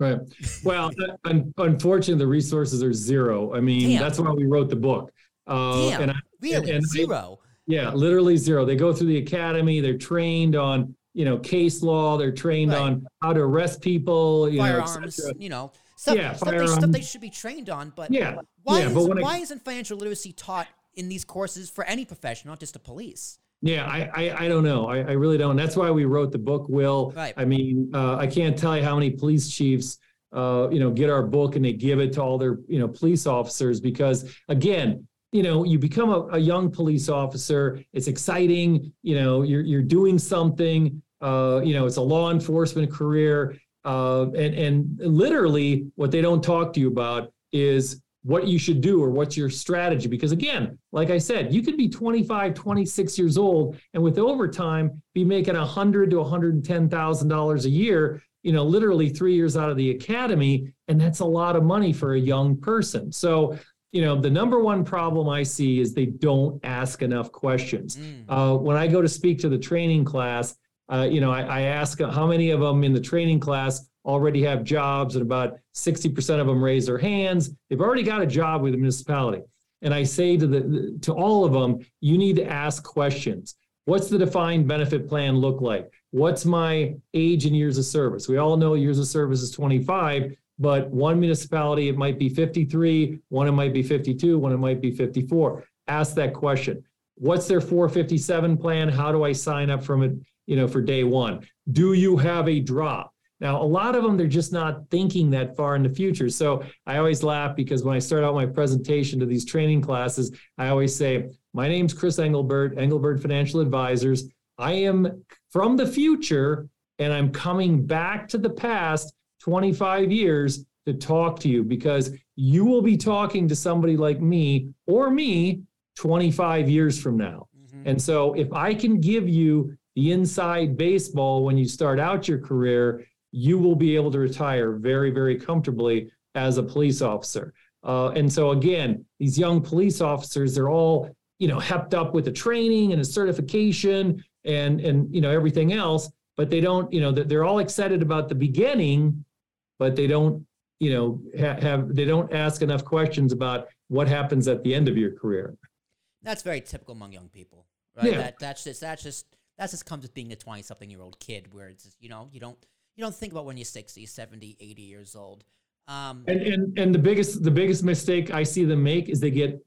Right. Well, un- unfortunately, the resources are zero. I mean, Damn. that's why we wrote the book. Uh, Damn, and I, really and I- zero. yeah, literally zero. They go through the academy. They're trained on, you know, case law. They're trained Right. on how to arrest people. You know, firearms, cetera. you know, stuff, Yeah, stuff, they, stuff they should be trained on. But Yeah, why, yeah, is, but why isn't financial literacy taught in these courses for any profession, not just the police? Yeah, I, I, I don't know. I, I really don't. That's why we wrote the book, Will. Right. I mean, uh, I can't tell you how many police chiefs, uh, you know, get our book and they give it to all their, you know, police officers because again, you know, you become a, a young police officer. It's exciting. You know, you're, you're doing something, uh, you know, it's a law enforcement career. Uh, and, and literally what they don't talk to you about is what you should do or what's your strategy. Because again, like I said, you could be 25, 26 years old and with overtime be making hundred to $110,000 a year, you know, literally three years out of the academy. And that's a lot of money for a young person. So, you know, the number one problem I see is they don't ask enough questions. Mm. Uh, when I go to speak to the training class, uh, you know, I, I ask how many of them in the training class already have jobs, and about 60% of them raise their hands. They've already got a job with the municipality. And I say to the to all of them, you need to ask questions. What's the defined benefit plan look like? What's my age and years of service? We all know years of service is 25, but one municipality it might be 53, one it might be 52, one it might be 54. Ask that question. What's their 457 plan? How do I sign up from it, you know, for day one? Do you have a drop? Now, a lot of them, they're just not thinking that far in the future. So I always laugh because when I start out my presentation to these training classes, I always say, My name's Chris Englebert, Englebert Financial Advisors. I am from the future and I'm coming back to the past 25 years to talk to you because you will be talking to somebody like me or me 25 years from now. Mhm. And so if I can give you the inside baseball when you start out your career, you will be able to retire very, very comfortably as a police officer. Uh, and so again, these young police officers, they're all, you know, hepped up with the training and a certification and and you know everything else, but they don't, you know, they're they're all excited about the beginning, but they don't, you know, ha- have they don't ask enough questions about what happens at the end of your career. That's very typical among young people, right? Yeah. That that's just that's just that just comes with being a 20 something year old kid where it's just, you know, you don't you don't think about when you're 60, 70, 80 years old. Um And and and the biggest the biggest mistake I see them make is they get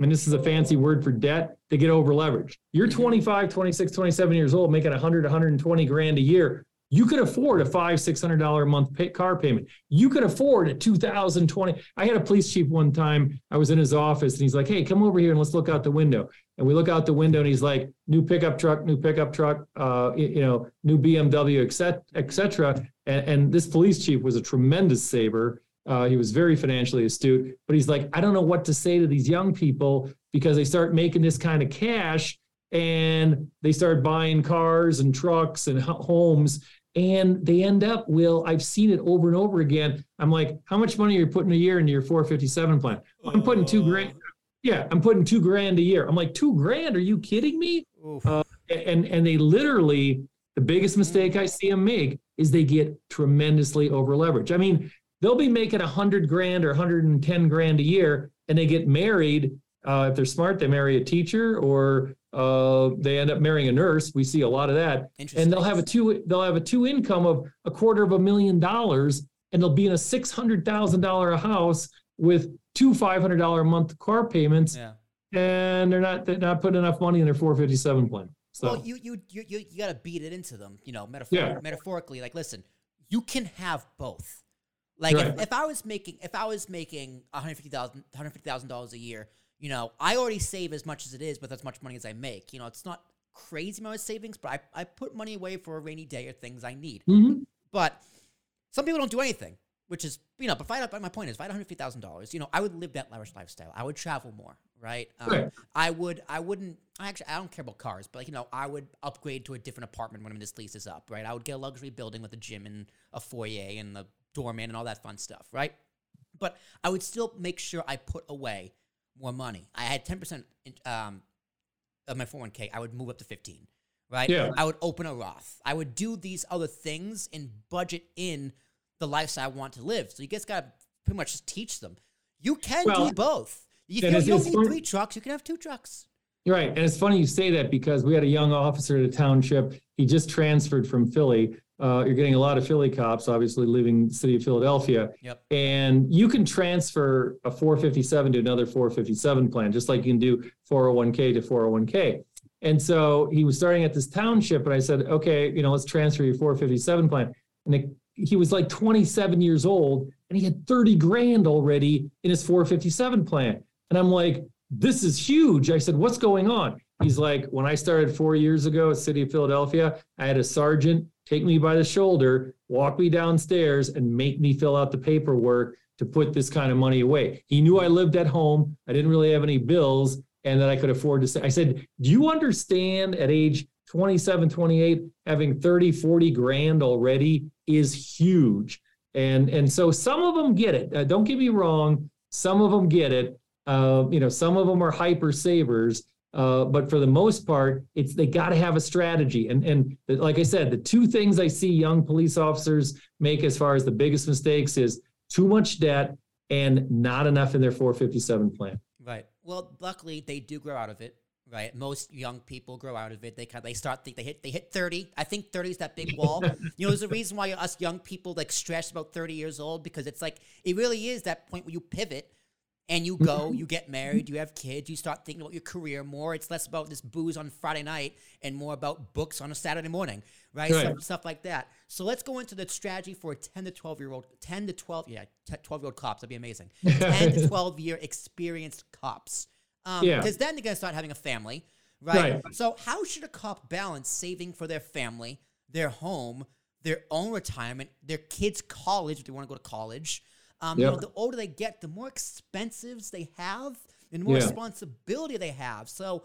and this is a fancy word for debt, they get over leveraged. You're Mhm. 25, 26, 27 years old making 100 120 grand a year. You could afford a 5 600 dollar a month pay, car payment. You could afford a 2020 I had a police chief one time. I was in his office and he's like, "Hey, come over here and let's look out the window." And we look out the window and he's like, "New pickup truck, new pickup truck, uh, you know, new BMW, et cetera, et cetera." And, and this police chief was a tremendous saver. Uh, he was very financially astute, but he's like, I don't know what to say to these young people because they start making this kind of cash and they start buying cars and trucks and homes and they end up, Will, I've seen it over and over again. I'm like, how much money are you putting a year into your 457 plan? I'm putting two grand. Yeah, I'm putting two grand a year. I'm like, two grand? Are you kidding me? Uh, and and they literally the biggest mistake I see them make is they get tremendously over leveraged. I mean, they'll be making a hundred grand or 110 grand a year, and they get married. Uh, if they're smart, they marry a teacher or uh, they end up marrying a nurse. We see a lot of that, and they'll have a two they'll have a two income of a quarter of a million dollars, and they'll be in a six hundred thousand dollar house with two five hundred dollar a month car payments, Yeah. and they're not they're not putting enough money in their four fifty seven plan. So Well, you you you you, you got to beat it into them, you know, metaphor- Yeah. metaphorically. Like, listen, you can have both. Like, if, Right. if I was making if I was making one hundred fifty thousand one hundred fifty thousand dollars a year, you know, I already save as much as it is with as much money as I make. You know, it's not crazy amount of savings, but I, I put money away for a rainy day or things I need. Mhm. But some people don't do anything, which is you know. But if I but my point is, if I had one hundred fifty thousand dollars, you know, I would live that lavish lifestyle. I would travel more, right? Um, Right. I would. I wouldn't. I actually I don't care about cars, but like you know, I would upgrade to a different apartment when this lease is up, right? I would get a luxury building with a gym and a foyer and the doorman and all that fun stuff, right? But I would still make sure I put away more money. I had ten percent um, of my 401k. I would move up to fifteen, right? Yeah. I would open a Roth. I would do these other things and budget in the lifestyle I want to live. So you guys got to pretty much just teach them. You can Well, do both. If you, and don't- you don't need three trucks, you can have two trucks. You're right. And it's funny you say that because we had a young officer at a township. He just transferred from Philly. Uh, you're getting a lot of Philly cops, obviously living in the city of Philadelphia. Yep. And you can transfer a 457 to another 457 plan, just like you can do 401k to 401k. And so he was starting at this township, and I said, okay, you know, let's transfer your 457 plan. And it, he was like 27 years old, and he had 30 grand already in his 457 plan. And I'm like, this is huge. I said, what's going on? He's like, when I started four years ago at City of Philadelphia, I had a sergeant take me by the shoulder, walk me downstairs, and make me fill out the paperwork to put this kind of money away. He knew I lived at home. I didn't really have any bills and that I could afford to say. I said, do you understand at age 27, 28, having 30, 40 grand already is huge. And, and so some of them get it. Uh, don't get me wrong. Some of them get it. Uh, you know, some of them are hyper savers. Uh, but for the most part, it's they got to have a strategy. And and like I said, the two things I see young police officers make as far as the biggest mistakes is too much debt and not enough in their 457 plan. Right. Well, luckily they do grow out of it. Right. Most young people grow out of it. They kind they start they hit they hit thirty. I think thirty is that big wall. you know, there's a reason why us young people like stress about thirty years old because it's like it really is that point where you pivot and you go, you get married, you have kids, you start thinking about your career more. It's less about this booze on Friday night and more about books on a Saturday morning, right? Right. Stuff, stuff like that. So let's go into the strategy for a 10 to 12 year old, 10 to 12, yeah, 12 year old cops. That'd be amazing. 10 to 12 year experienced cops. Um, Yeah. Because then they're going to start having a family, right? Right. So, how should a cop balance saving for their family, their home, their own retirement, their kids' college if they want to go to college? Um, You know, the older they get, the more expensives they have, and the more Yeah. responsibility they have. So,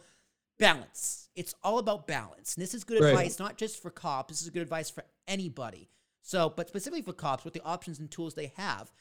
balance. It's all about balance. And this is good Right. advice, not just for cops. This is good advice for anybody. So, but specifically for cops, with the options and tools they have,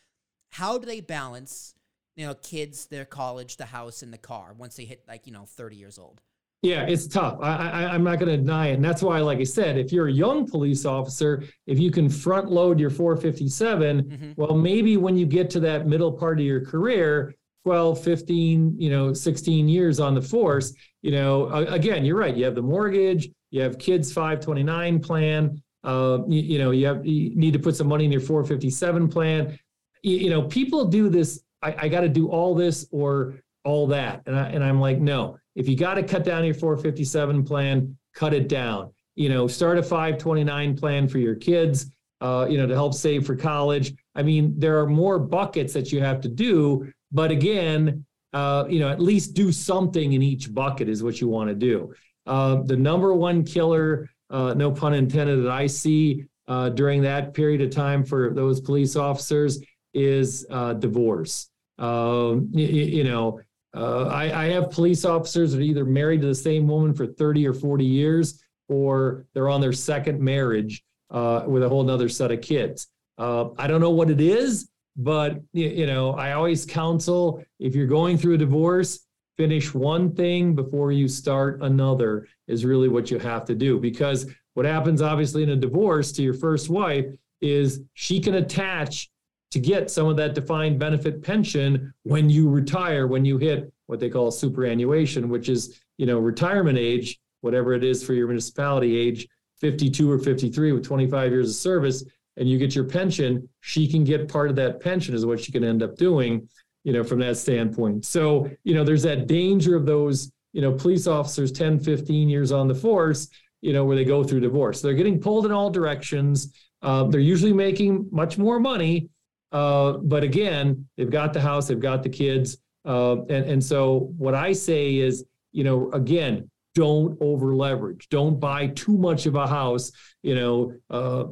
how do they balance, you know, kids, their college, the house, and the car once they hit like you know thirty years old? Yeah, it's tough. I, I, I'm not going to deny it. And that's why, like I said, if you're a young police officer, if you can front load your 457, Mm-hmm. well, maybe when you get to that middle part of your career, 12, 15, you know, 16 years on the force, you know, again, you're right. You have the mortgage, you have kids 529 plan, uh, you, you know, you have, you need to put some money in your 457 plan. You, you know, people do this. I, I got to do all this or all that. And, I, and I'm like, no, if you got to cut down your 457 plan, cut it down. You know, start a 529 plan for your kids, uh, you know, to help save for college. I mean, there are more buckets that you have to do. But again, uh, you know, at least do something in each bucket is what you want to do. Uh, the number one killer, uh, no pun intended, that I see uh, during that period of time for those police officers is uh, divorce. Um, y- y- you know, uh, I, I have police officers that are either married to the same woman for 30 or 40 years, or they're on their second marriage uh, with a whole nother set of kids. Uh, I don't know what it is, but you, you know, I always counsel if you're going through a divorce, finish one thing before you start another is really what you have to do. Because what happens, obviously, in a divorce to your first wife is she can attach to get some of that defined benefit pension when you retire, when you hit what they call superannuation, which is you know retirement age, whatever it is for your municipality age, 52 or 53 with 25 years of service, and you get your pension, she can get part of that pension is what she can end up doing, you know, from that standpoint. So, you know, there's that danger of those, you know, police officers 10, 15 years on the force, you know, where they go through divorce. They're getting pulled in all directions. Uh, they're usually making much more money. Uh, but again, they've got the house, they've got the kids. Uh, and, and so what I say is, you know, again, don't over leverage don't buy too much of a house you know uh,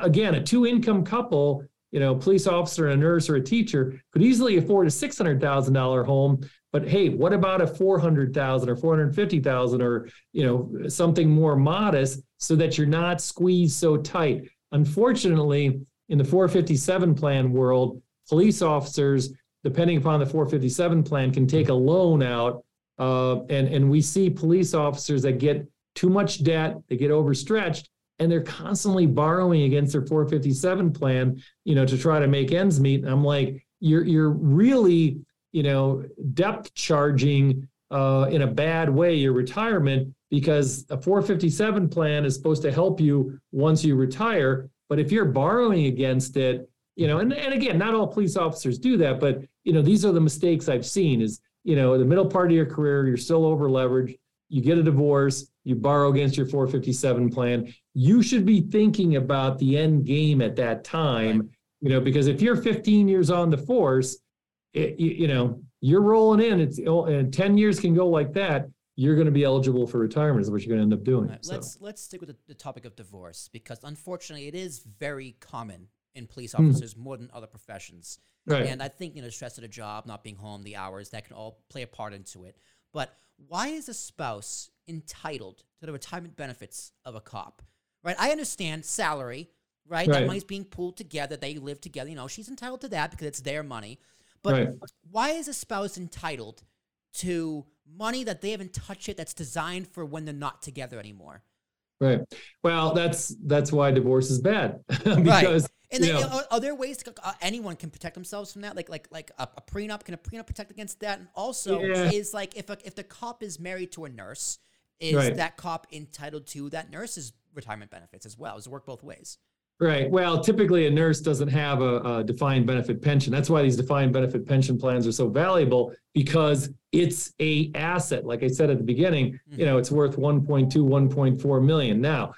again a two income couple you know police officer a nurse or a teacher could easily afford a $600000 home but hey what about a 400000 or 450000 or you know something more modest so that you're not squeezed so tight unfortunately in the 457 plan world police officers depending upon the 457 plan can take a loan out uh, and and we see police officers that get too much debt, they get overstretched, and they're constantly borrowing against their 457 plan, you know, to try to make ends meet. And I'm like, you're you're really, you know, depth charging uh, in a bad way your retirement because a 457 plan is supposed to help you once you retire. But if you're borrowing against it, you know, and, and again, not all police officers do that, but you know, these are the mistakes I've seen is you know, the middle part of your career, you're still over leveraged. You get a divorce, you borrow against your 457 plan. You should be thinking about the end game at that time, right. you know, because if you're 15 years on the force, it, you, you, know, you're rolling in. It's oh, and 10 years can go like that. You're going to be eligible for retirement. Is what you're going to end up doing. Right, so. Let's let's stick with the, the, topic of divorce because unfortunately, it is very common in police hmm. officers mm. more than other professions. Right. And I think, you know, stress of the job, not being home, the hours, that can all play a part into it. But why is a spouse entitled to the retirement benefits of a cop? Right? I understand salary, right? right. That money's being pooled together. They live together. You know, she's entitled to that because it's their money. But right. why is a spouse entitled to money that they haven't touched it that's designed for when they're not together anymore? Right. Well, that's that's why divorce is bad because right. And they, are, are, there ways to, uh, anyone can protect themselves from that? Like like like a, a prenup can a prenup protect against that? And also yeah. is like if a, if the cop is married to a nurse, is right. that cop entitled to that nurse's retirement benefits as well? Does it work both ways? Right. Well, typically a nurse doesn't have a, a, defined benefit pension. That's why these defined benefit pension plans are so valuable because it's a asset. Like I said at the beginning, you know, it's worth 1.2, 1.4 million. Now,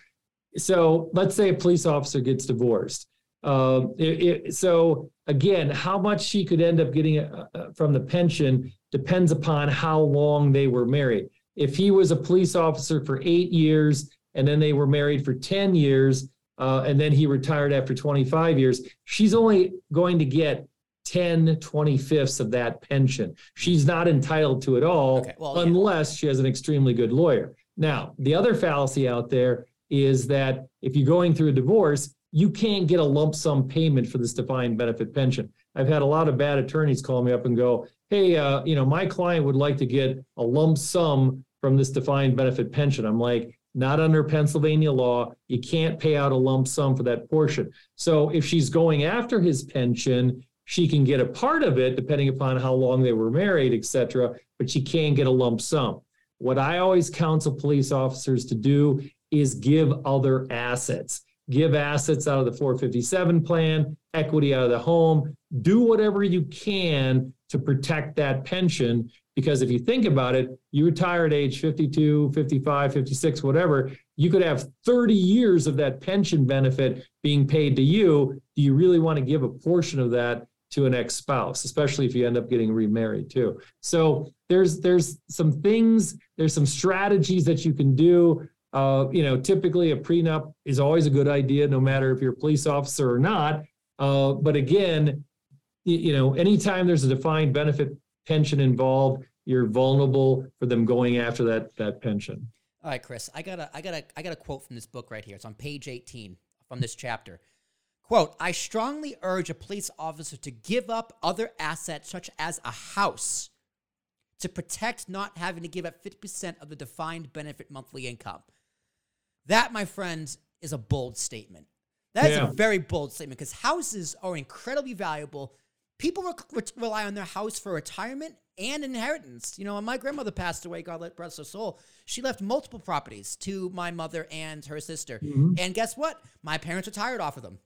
so let's say a police officer gets divorced. Uh, it, it, so again, how much she could end up getting uh, uh, from the pension depends upon how long they were married. If he was a police officer for eight years and then they were married for 10 years, uh, and then he retired after 25 years, she's only going to get 10 25ths of that pension. She's not entitled to it all okay, well, unless yeah. she has an extremely good lawyer. Now, the other fallacy out there is that if you're going through a divorce, you can't get a lump sum payment for this defined benefit pension. I've had a lot of bad attorneys call me up and go, "Hey, uh, you know, my client would like to get a lump sum from this defined benefit pension." I'm like, not under Pennsylvania law. You can't pay out a lump sum for that portion. So if she's going after his pension, she can get a part of it depending upon how long they were married, et cetera, but she can't get a lump sum. What I always counsel police officers to do is give other assets give assets out of the 457 plan, equity out of the home, do whatever you can to protect that pension. Because if you think about it, you retire at age 52, 55, 56, whatever, you could have 30 years of that pension benefit being paid to you. Do you really want to give a portion of that to an ex-spouse, especially if you end up getting remarried too? So there's there's some things, there's some strategies that you can do uh, you know, typically a prenup is always a good idea, no matter if you're a police officer or not. Uh, but again, you, you know, anytime there's a defined benefit pension involved, you're vulnerable for them going after that that pension. All right, Chris, I got a I got a I got a quote from this book right here. It's on page 18 from this chapter. Quote, I strongly urge a police officer to give up other assets such as a house to protect not having to give up 50% of the defined benefit monthly income. That, my friends, is a bold statement. That is yeah. a very bold statement because houses are incredibly valuable. people re- re- rely on their house for retirement and inheritance. You know, when my grandmother passed away, God let rest her soul, she left multiple properties to my mother and her sister. Mhm. And guess what? My parents retired off of them.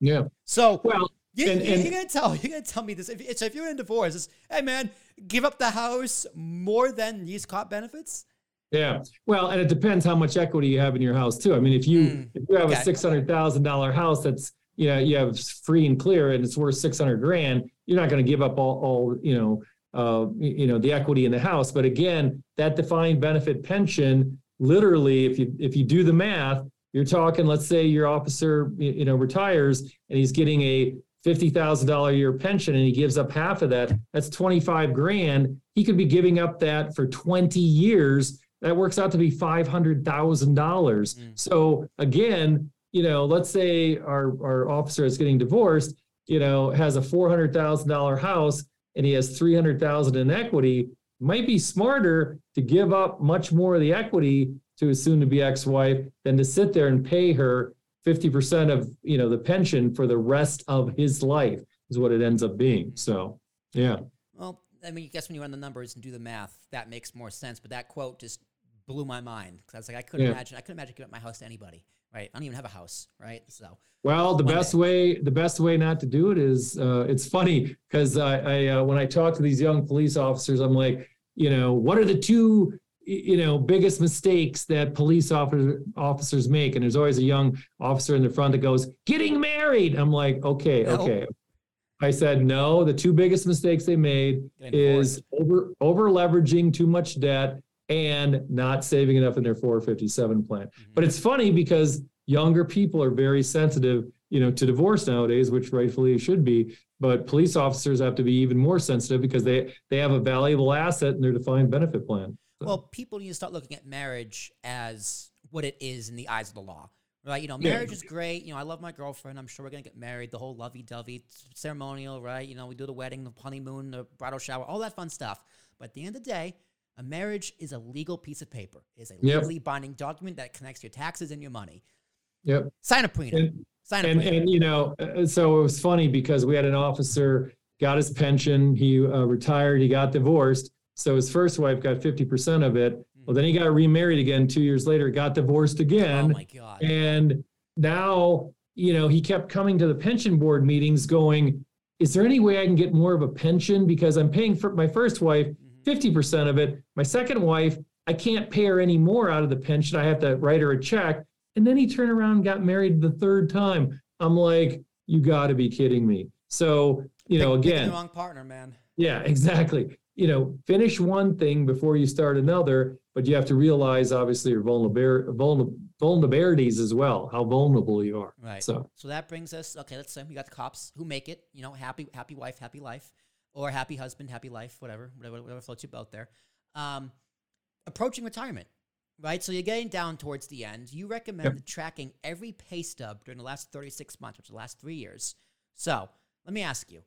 Yeah. So Well, you, you're gonna tell you're gonna tell me this. If, so if you're in divorce, it's, hey man, give up the house more than these cop benefits. Yeah. Well, and it depends how much equity you have in your house too. I mean, if you Mm, if you have okay. a six hundred thousand dollar house that's you know you have free and clear and it's worth six hundred grand, you're not going to give up all, all you know uh you know the equity in the house. But again, that defined benefit pension, literally, if you if you do the math, you're talking. Let's say your officer you know retires and he's getting a fifty thousand dollar a year pension and he gives up half of that. That's twenty five grand. He could be giving up that for twenty years that works out to be five hundred thousand dollars. Mm. So again, you know, let's say our our officer is getting divorced, you know, has a four hundred thousand dollar house and he has three hundred thousand in equity. Might be smarter to give up much more of the equity to his soon-to-be ex-wife than to sit there and pay her fifty percent of you know the pension for the rest of his life is what it ends up being. So yeah. Well, I mean, I guess when you run the numbers and do the math, that makes more sense. But that quote just blew my mind because I was like, I couldn't Yeah. imagine. I couldn't imagine giving up my house to anybody. Right? I don't even have a house. Right? So Well, the best day. way the best way not to do it is uh, it's funny because I, I uh, when I talk to these young police officers, I'm like, you know, what are the two you know biggest mistakes that police officer, officers make? And there's always a young officer in the front that goes, "Getting married." I'm like, okay, No. okay. I said no. The two biggest mistakes they made is over over leveraging too much debt and not saving enough in their 457 plan. Mm-hmm. But it's funny because younger people are very sensitive, you know, to divorce nowadays, which rightfully should be. But police officers have to be even more sensitive because they they have a valuable asset in their defined benefit plan. So, Well, people need to start looking at marriage as what it is in the eyes of the law. Right? You know, Yeah. marriage is great. You know, I love my girlfriend. I'm sure we're going to get married. The whole lovey dovey ceremonial, right? You know, we do the wedding, the honeymoon, the bridal shower, all that fun stuff. But at the end of the day, a marriage is a legal piece of paper, It is a Yep. legally binding document that connects your taxes and your money. yep. Sign a prenup. And, Sign a and prenup. and you know, uh, so it was funny because we had an officer got his pension, he uh, retired, he got divorced. So his first wife got 50% of it. Well, then he got remarried again two years later, got divorced again. oh my God. And now, you know, he kept coming to the pension board meetings going, is there any way I can get more of a pension? Because I'm paying for my first wife. 50% of it. My second wife, I can't pay her any more out of the pension. I have to write her a check. And then he turned around and got married the third time. I'm like, you got to be kidding me. So, you know, again, wrong partner, man. yeah, exactly. You know, finish one thing before you start another, but you have to realize obviously your vulnerability, vulnerabilities as well, how vulnerable you are. Right. So, So that brings us. Okay, let's say we got the cops who make it. You know, happy, happy wife, happy life, or happy husband, happy life, whatever, whatever, whatever floats your boat there. Um, approaching retirement, right? So you're getting down towards the end. You recommend tracking every pay stub during the last 36 months, which is the last three years. So let me ask you,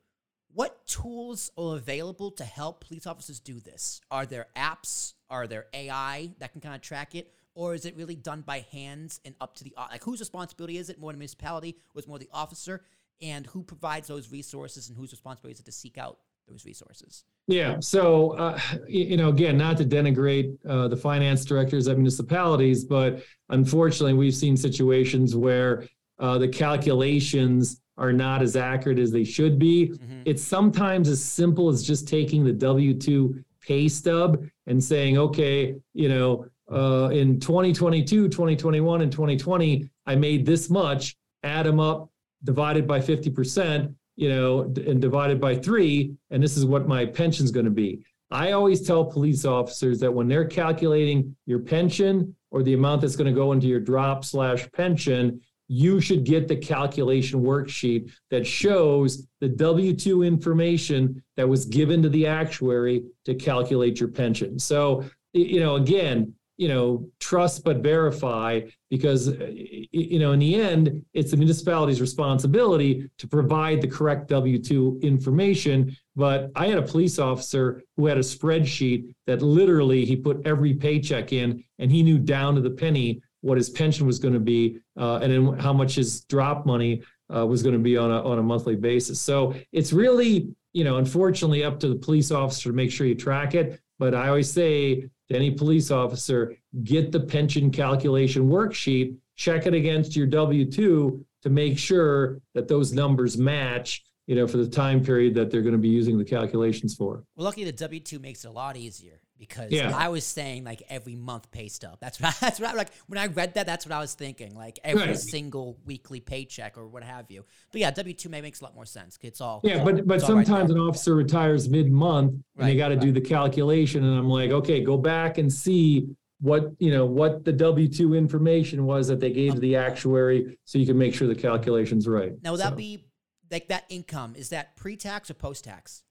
what tools are available to help police officers do this? Are there apps? Are there AI that can kind of track it? Or is it really done by hands and up to the like whose responsibility is it? More the municipality, or is it more the officer? And who provides those resources and whose responsibility is it to seek out those resources? yeah. So, uh, you know, again, not to denigrate uh, the finance directors at municipalities, but unfortunately, we've seen situations where uh, the calculations are not as accurate as they should be. Mhm. It's sometimes as simple as just taking the W 2 pay stub and saying, okay, you know, uh, in 2022, 2021, and 2020, I made this much, add them up, divided by 50%, you know, and divided by three, and this is what my pension's going to be. I always tell police officers that when they're calculating your pension or the amount that's going to go into your drop slash pension, you should get the calculation worksheet that shows the W 2 information that was given to the actuary to calculate your pension. So, you know, again, you know, trust but verify because, uh, you know, in the end, it's the municipality's responsibility to provide the correct W 2 information. But I had a police officer who had a spreadsheet that literally he put every paycheck in and he knew down to the penny what his pension was going to be uh, and then how much his drop money uh, was going to be on a on a monthly basis. So it's really you know, unfortunately, up to the police officer to make sure you track it. But I always say to any police officer, get the pension calculation worksheet, check it against your W 2 to make sure that those numbers match you know, for the time period that they're going to be using the calculations for. Well, lucky the W two makes it a lot easier because Yeah. I was saying like every month pay stub. That's what I, that's what I, like when I read that. That's what I was thinking. Like every Right. single weekly paycheck or what have you. But yeah, W two may makes a lot more sense. It's all Yeah, but but right sometimes there. an officer retires mid-month and they got to do the calculation, and I'm like, okay, go back and see what you know what the W two information was that they gave to the actuary, so you can make sure the calculation's right. now will that So, be like that income? Is that pre tax or post tax?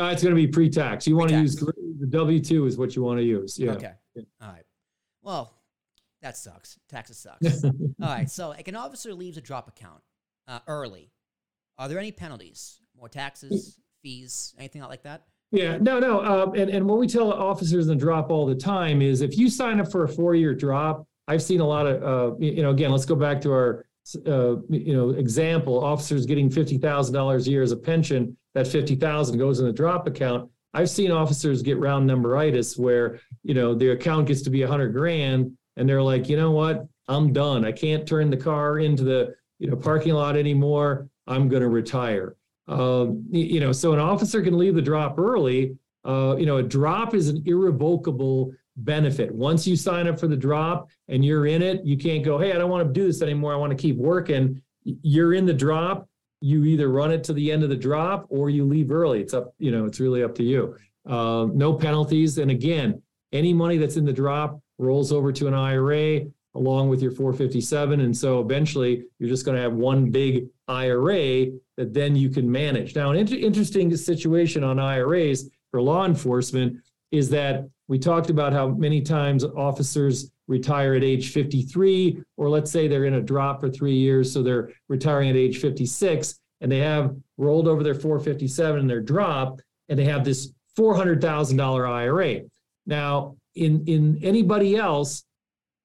Uh, it's going to be pre-tax. You want to use Pre-tax. the W two is what you want to use. Yeah. Okay. Yeah. All right. Well, that sucks. Taxes sucks. All right. So, like an officer leaves a drop account uh, early. Are there any penalties? More taxes, fees, anything like that? Yeah, no, no. Um, and, and what we tell officers in the drop all the time is if you sign up for a four year drop, I've seen a lot of, uh, you know, again, let's go back to our, uh, you know, example officers getting $50,000 a year as a pension. That 50,000 goes in the drop account. I've seen officers get round numberitis where, you know, their account gets to be 100 grand and they're like, you know what? I'm done. I can't turn the car into the, you know, parking lot anymore. I'm going to retire. Um, you know, so an officer can leave the drop early. Uh, you know, a drop is an irrevocable benefit. Once you sign up for the drop and you're in it, you can't go, hey, I don't want to do this anymore. I want to keep working. You're in the drop. You either run it to the end of the drop or you leave early. It's up, you know, it's really up to you. Uh, no penalties. And again, any money that's in the drop rolls over to an IRA along with your 457. And so eventually you're just going to have one big IRA that then you can manage. Now, an inter- interesting situation on IRAs for law enforcement is that we talked about how many times officers retire at age 53, or let's say they're in a drop for three years, so they're retiring at age 56, and they have rolled over their 457 and their drop, and they have this $400,000 IRA. Now, in, in anybody else,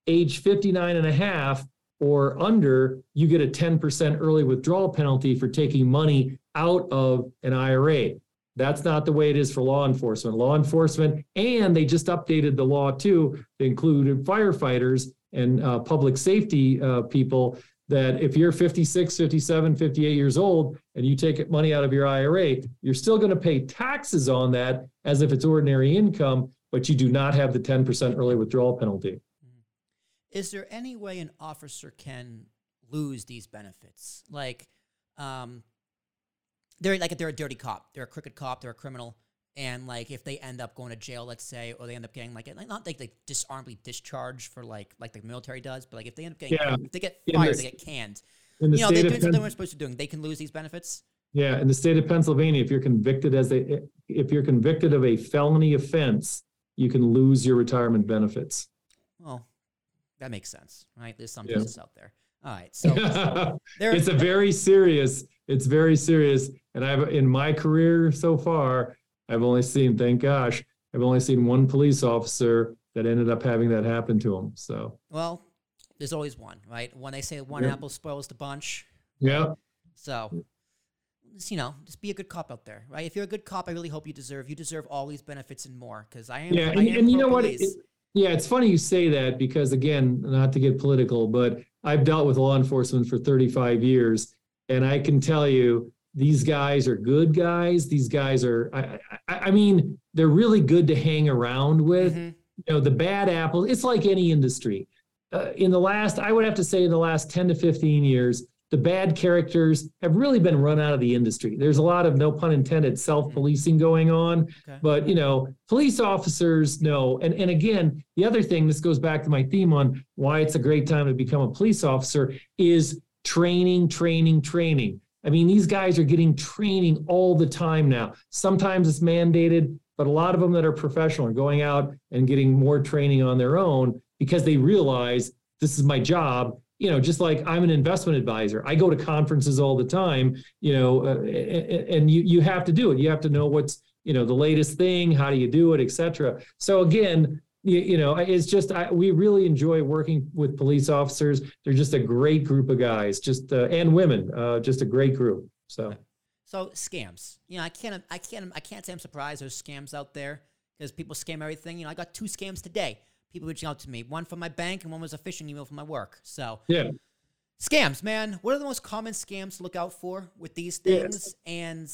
age 59 and a half or under, you get a 10% early withdrawal penalty for taking money out of an IRA. That's not the way it is for law enforcement. Law enforcement, and they just updated the law too, to include firefighters and uh, public safety uh, people that if you're 56, 57, 58 years old and you take money out of your IRA, you're still going to pay taxes on that as if it's ordinary income, but you do not have the 10% early withdrawal penalty. Is there any way an officer can lose these benefits? Like, um, they're like they're a dirty cop, they're a crooked cop, they're a criminal, and like if they end up going to jail, let's say, or they end up getting like not like they disarmably discharged for like like the military does, but like if they end up getting Yeah. if they get fired, this- they get canned. The You know, they're doing something They're supposed to be doing. They can lose these benefits. yeah, in the state of Pennsylvania, if you're convicted as a if you're convicted of a felony offense, you can lose your retirement benefits. Well, that makes sense, right? There's some Yeah. out there. All right, so there. it's a very serious. It's very serious, and I've in my career so far, I've only seen, thank gosh, I've only seen one police officer that ended up having that happen to him. So well, there's always one, right? When they say one Yeah. apple spoils the bunch, yeah, So, just, you know, just be a good cop out there, right? If you're a good cop, I really hope you deserve you deserve all these benefits and more because I am. yeah, I and, am and you know what? It- yeah, it's funny you say that because again, not to get political, but I've dealt with law enforcement for 35 years, and I can tell you these guys are good guys. These guys are, I, I, I mean, they're really good to hang around with. Mhm. you know the bad apples it's like any industry uh, in the last i would have to say in the last 10 to 15 years the bad characters have really been run out of the industry there's a lot of no pun intended self-policing going on Okay. but you know police officers know and, and again the other thing this goes back to my theme on why it's a great time to become a police officer is training training training i mean these guys are getting training all the time now. Sometimes it's mandated but a lot of them that are professional are going out and getting more training on their own because they realize this is my job. You know just like i'm an investment advisor. I go to conferences all the time you know uh, and you you have to do it. You have to know what's you know the latest thing how do you do it etc so again you, you know it's just I, we really enjoy working with police officers they're just a great group of guys just uh, and women uh, just a great group so So scams. You know, I can't, I can't, I can't say I'm surprised there's scams out there because people scam everything. You know, I got two scams today. People reaching out to me, one from my bank and one was a phishing email from my work. So Yeah. scams, man. What are the most common scams to look out for with these things? And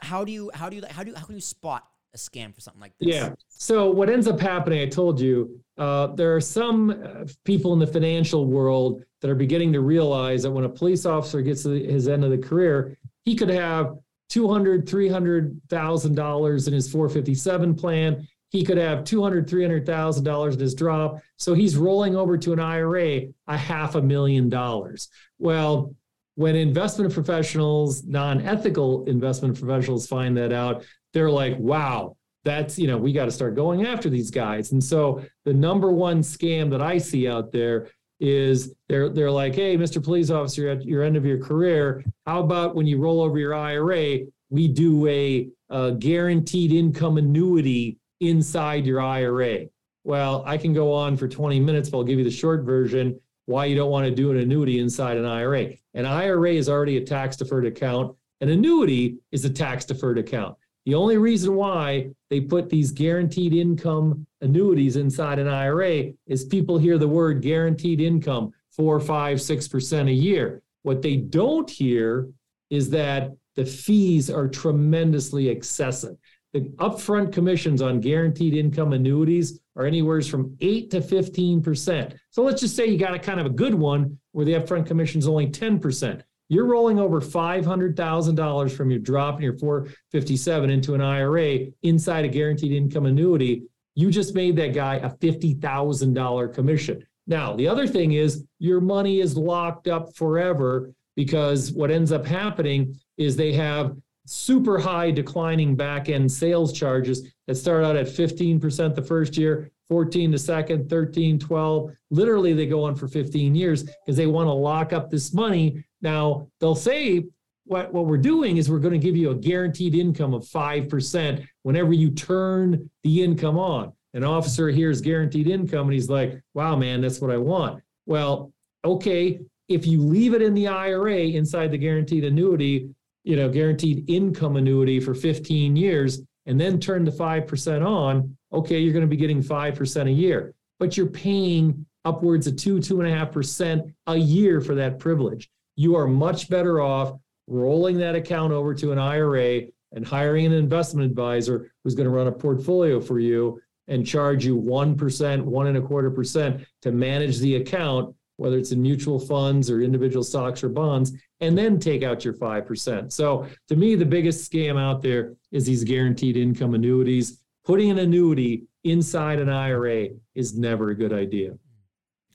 how do you, how do you, how do you, how can you spot a scam for something like this? Yeah. So what ends up happening, I told you, uh, there are some uh, people in the financial world that are beginning to realize that when a police officer gets to his end of the career, he could have two hundred, three hundred thousand dollars in his 457 plan. He could have two hundred, three hundred thousand dollars in his drop. So he's rolling over to an IRA a half a million dollars. Well, when investment professionals, non-ethical investment professionals find that out, they're like, wow, that's, you know, we got to start going after these guys. And so the number one scam that I see out there is they're they're like, hey, Mr. Police Officer, at your end of your career, how about when you roll over your IRA, we do a, a guaranteed income annuity inside your IRA? Well, I can go on for 20 minutes, but I'll give you the short version why you don't want to do an annuity inside an IRA. An IRA is already a tax deferred account. An annuity is a tax deferred account. The only reason why they put these guaranteed income annuities inside an IRA is people hear the word guaranteed income, four, five, six percent a year. What they don't hear is that the fees are tremendously excessive. The upfront commissions on guaranteed income annuities are anywhere from 8 to 15%. So let's just say you got a kind of a good one where the upfront commission is only 10%. You're rolling over $500,000 from your drop in your 457 into an IRA inside a guaranteed income annuity. You just made that guy a $50,000 commission. Now, the other thing is your money is locked up forever because what ends up happening is they have super high declining back end sales charges that start out at 15% the first year, 14 the second, 13, 12. Literally, they go on for 15 years because they want to lock up this money. Now, they'll say, what, what we're doing is we're going to give you a guaranteed income of 5% whenever you turn the income on. An officer hears guaranteed income and he's like, wow, man, that's what I want. Well, okay, if you leave it in the IRA inside the guaranteed annuity, you know, guaranteed income annuity for 15 years and then turn the 5% on, okay, you're going to be getting 5% a year, but you're paying upwards of two, two and a half percent a year for that privilege. You are much better off rolling that account over to an IRA and hiring an investment advisor who's going to run a portfolio for you and charge you 1%, one and a quarter percent to manage the account, whether it's in mutual funds or individual stocks or bonds, and then take out your 5%. So to me, the biggest scam out there is these guaranteed income annuities. Putting an annuity inside an IRA is never a good idea.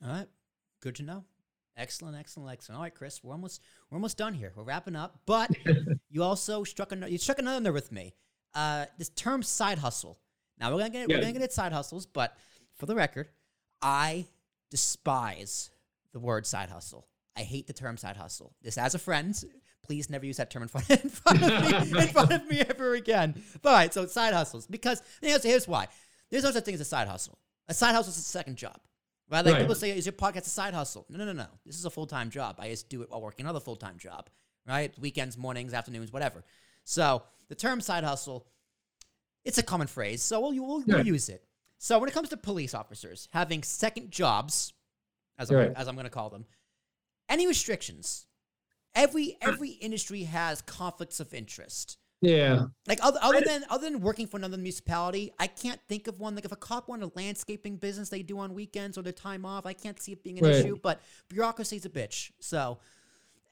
All right. Good to know. Excellent, excellent, excellent. All right, Chris, we're almost we're almost done here. We're wrapping up, but you also struck another you struck another nerve with me. Uh, this term side hustle. Now we're gonna get Yeah. we're gonna get at side hustles, but for the record, I despise the word side hustle. I hate the term side hustle. This as a friend, please never use that term in front, in front of me in front of me ever again. All right, so side hustles because here's, here's why. There's no such thing as a side hustle. A side hustle is a second job. Right? Like Right. people say, is your podcast a side hustle? No, no, no, no. This is a full time job. I just do it while working another full time job. Right? Weekends, mornings, afternoons, whatever. So the term side hustle, it's a common phrase. So we'll, we'll, we'll use it. So when it comes to police officers having second jobs, as I'm, Right. as I'm going to call them, any restrictions? Every every industry has conflicts of interest. Yeah. Like other, other than other than working for another municipality, I can't think of one. Like if a cop wanted a landscaping business they do on weekends or their time off, I can't see it being an Right. issue. But bureaucracy's a bitch. So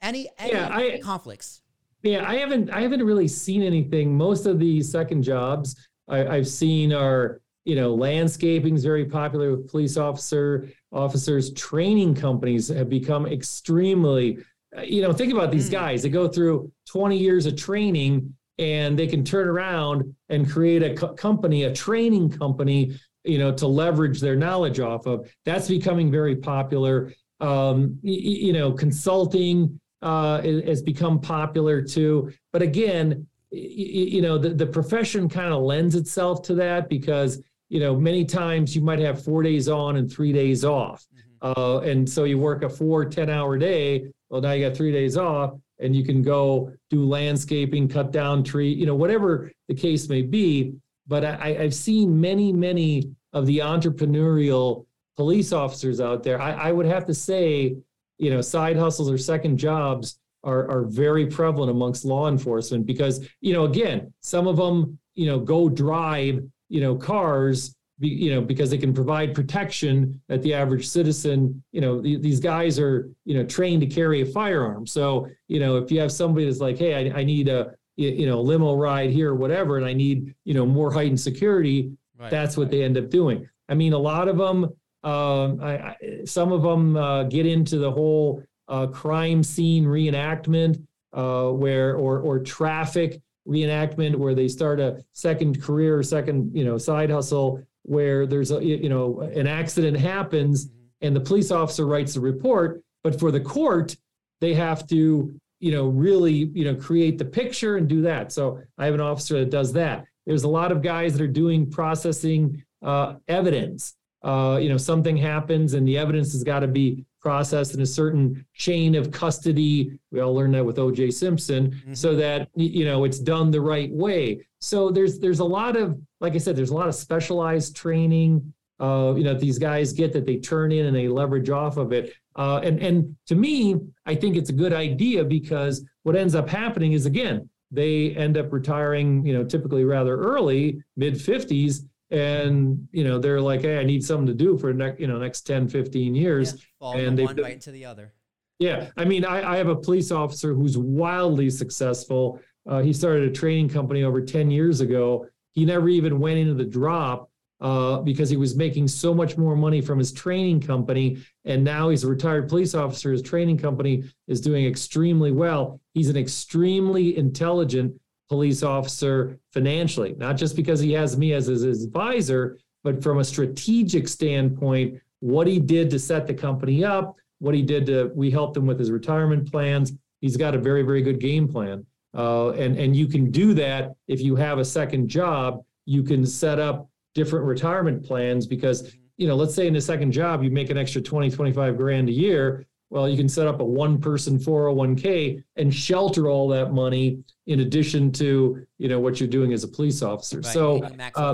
any any Yeah, I- conflicts? Yeah, I haven't I haven't really seen anything. Most of the second jobs I, I've seen are you know landscaping is very popular with police officer officers. Training companies have become extremely uh, you know think about these Mm. guys. They go through twenty years of training and they can turn around and create a co- company, a training company, you know, to leverage their knowledge off of. That's becoming very popular. Um, y- you know, consulting uh, has become popular too. But again, you know, the, the profession kind of lends itself to that because, you know, many times you might have four days on and three days off. Uh, and so you work a four 10 hour day. Well, now you got three days off. and you can go do landscaping, cut down tree, you know, whatever the case may be. But I, I've seen many, many of the entrepreneurial police officers out there. I, I would have to say, you know, side hustles or second jobs are, are very prevalent amongst law enforcement because, you know, again, some of them, you know, go drive, you know, cars you know, because they can provide protection that the average citizen, you know, th- these guys are, you know, trained to carry a firearm. So, you know, if you have somebody that's like, hey, I, I need a, you know, limo ride here or whatever, and I need, you know, more heightened security, right. that's what they end up doing. I mean, a lot of them, um, I, I, some of them uh, get into the whole uh, crime scene reenactment, uh, where or or traffic reenactment, where they start a second career, second you know side hustle where there's a you know an accident happens mm-hmm. and the police officer writes a report but for the court they have to you know really you know create the picture and do that. So i have an officer that does that. There's a lot of guys that are doing processing uh, evidence. Uh, you know something happens and the evidence has got to be processed in a certain chain of custody we all learned that with oj simpson mm-hmm. so that you know it's done the right way so there's there's a lot of like I said, there's a lot of specialized training. Uh, you know, these guys get that they turn in and they leverage off of it. Uh, and and to me, I think it's a good idea because what ends up happening is again they end up retiring. You know, typically rather early, mid 50s, and you know they're like, hey, I need something to do for next you know next 10, 15 years. Yeah, and they one right to the other. Yeah, I mean, I, I have a police officer who's wildly successful. Uh, he started a training company over 10 years ago. He never even went into the drop uh, because he was making so much more money from his training company. And now he's a retired police officer. His training company is doing extremely well. He's an extremely intelligent police officer financially, not just because he has me as his advisor, but from a strategic standpoint, what he did to set the company up, what he did to, we helped him with his retirement plans. He's got a very, very good game plan. Uh, and, and you can do that if you have a second job. You can set up different retirement plans because, you know, let's say in a second job, you make an extra 20, 25 grand a year. Well, you can set up a one person 401k and shelter all that money in addition to, you know, what you're doing as a police officer. Right. So, uh,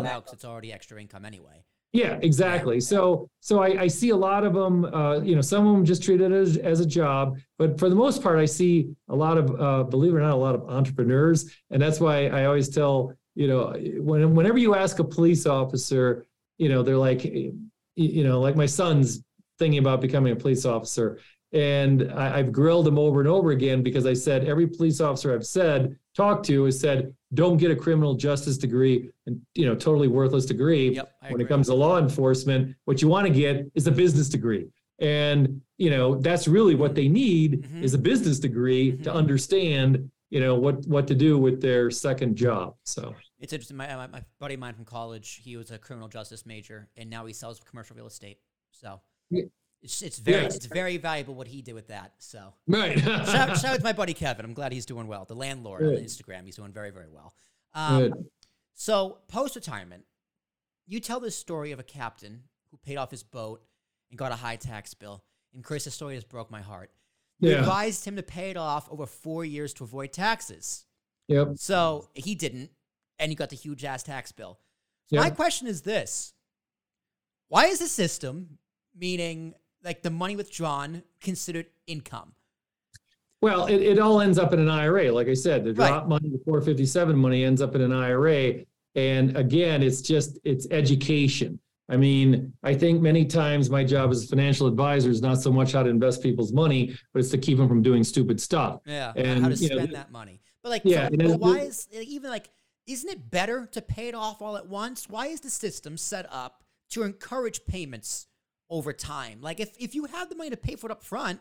out because it's already extra income anyway. Yeah, exactly. So, so I, I see a lot of them. Uh, you know, some of them just treat it as, as a job, but for the most part, I see a lot of, uh, believe it or not, a lot of entrepreneurs, and that's why I always tell you know, when, whenever you ask a police officer, you know, they're like, you know, like my son's thinking about becoming a police officer, and I, have grilled him over and over again because I said every police officer I've said talked to has said don't get a criminal justice degree and you know totally worthless degree yep, when agree. it comes to law enforcement. What you want to get is a business degree, and you know that's really what they need mm-hmm. is a business degree mm-hmm. to understand you know what what to do with their second job. So it's interesting. My, my, my buddy of mine from college, he was a criminal justice major, and now he sells commercial real estate. So. Yeah it's, it's very yeah. it's very valuable what he did with that. So right. shout, shout, out to my buddy Kevin. I'm glad he's doing well. The landlord Good. on Instagram, he's doing very very well. Um, so post retirement, you tell this story of a captain who paid off his boat and got a high tax bill. And Chris, the story just broke my heart. You yeah. advised him to pay it off over four years to avoid taxes. Yep. So he didn't, and he got the huge ass tax bill. yep. My question is this: Why is the system, meaning like the money withdrawn considered income? Well, it, it all ends up in an IRA. Like I said, the drop right. money, the 457 money ends up in an IRA. And again, it's just, it's education. I mean, I think many times my job as a financial advisor is not so much how to invest people's money, but it's to keep them from doing stupid stuff. Yeah, and how to spend know, that money. But like, yeah, so, why is even like, isn't it better to pay it off all at once? Why is the system set up to encourage payments over time. Like if if you have the money to pay for it up front,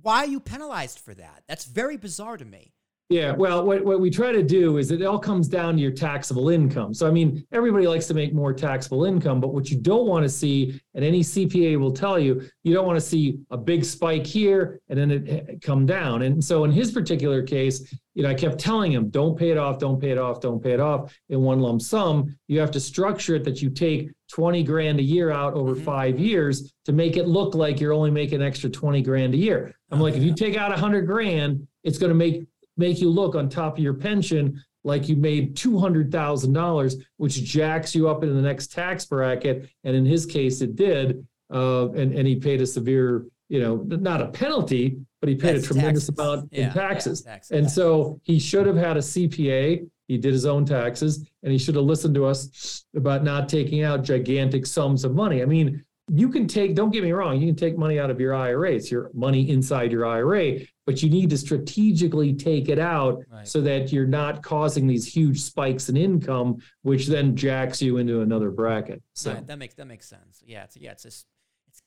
why are you penalized for that? That's very bizarre to me. Yeah, well, what, what we try to do is it all comes down to your taxable income. So, I mean, everybody likes to make more taxable income, but what you don't want to see, and any CPA will tell you, you don't want to see a big spike here and then it, it come down. And so, in his particular case, you know, I kept telling him, don't pay it off, don't pay it off, don't pay it off in one lump sum. You have to structure it that you take 20 grand a year out over mm-hmm. five years to make it look like you're only making an extra 20 grand a year. I'm like, if you take out 100 grand it's going to make make you look on top of your pension like you made $200,000, which jacks you up into the next tax bracket. And in his case, it did. Uh, and, and he paid a severe, you know, not a penalty, but he paid That's a tremendous taxes. amount Yeah, in taxes. yeah, taxes. And so he should have had a CPA. He did his own taxes and he should have listened to us about not taking out gigantic sums of money. I mean, you can take, don't get me wrong, you can take money out of your IRA. It's your money inside your IRA, but you need to strategically take it out Right. so that you're not causing these huge spikes in income, which then jacks you into another bracket. So, Right, that makes that makes sense. Yeah, it's yeah, it's just it's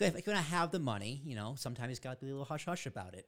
if you're gonna have the money, you know, sometimes you've got to be a little hush hush about it.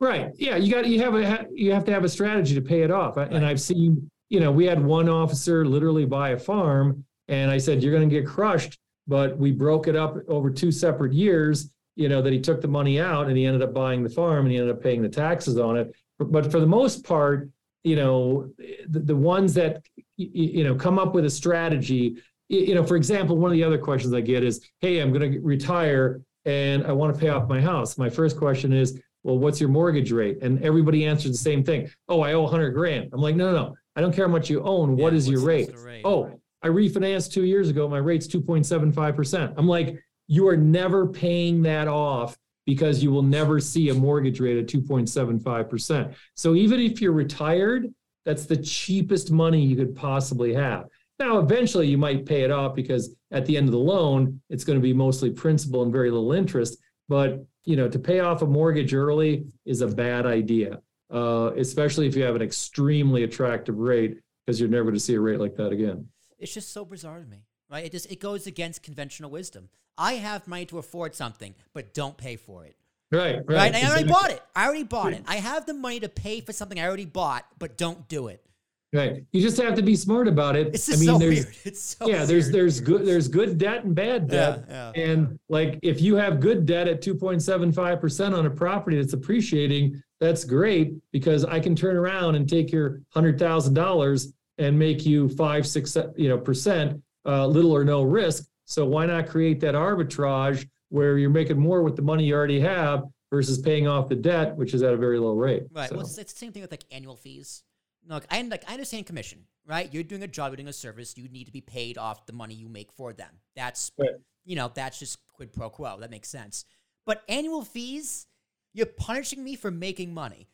Right. Yeah. You got you have a you have to have a strategy to pay it off. And I've seen, you know, we had one officer literally buy a farm and I said, You're gonna get crushed, but we broke it up over two separate years, you know, that he took the money out and he ended up buying the farm and he ended up paying the taxes on it. But, for the most part, you know, the, the ones that you know come up with a strategy, you know, for example, one of the other questions I get is, Hey, I'm gonna retire and I want to pay off my house. My first question is, well, what's your mortgage rate? And everybody answers the same thing. Oh, I owe 100 grand. I'm like, no, no, no. I don't care how much you own. What Yeah, is your rate? rate? Oh, I refinanced two years ago. My rate's 2.75%. I'm like, you are never paying that off because you will never see a mortgage rate at 2.75%. So even if you're retired, that's the cheapest money you could possibly have. Now, eventually you might pay it off because at the end of the loan, it's going to be mostly principal and very little interest. But you know, to pay off a mortgage early is a bad idea, uh, especially if you have an extremely attractive rate, because you're never going to see a rate like that again. It's just so bizarre to me, right? It just it goes against conventional wisdom. I have money to afford something, but don't pay for it. Right, right. Right? I already bought it. I already bought it. I have the money to pay for something I already bought, but don't do it. Right. You just have to be smart about it. It's I mean, so there's weird. It's so yeah, there's weird. there's good there's good debt and bad debt. Yeah, And like if you have good debt at 2.75% on a property that's appreciating, that's great because I can turn around and take your hundred thousand dollars and make you five, six, you know, percent, uh, little or no risk. So why not create that arbitrage where you're making more with the money you already have versus paying off the debt, which is at a very low rate. Right. So- Well, it's, it's the same thing with like annual fees. Look, I like I understand commission, right? You're doing a job, you're doing a service. You need to be paid off the money you make for them. That's Right. you know that's just quid pro quo. That makes sense. But annual fees, you're punishing me for making money.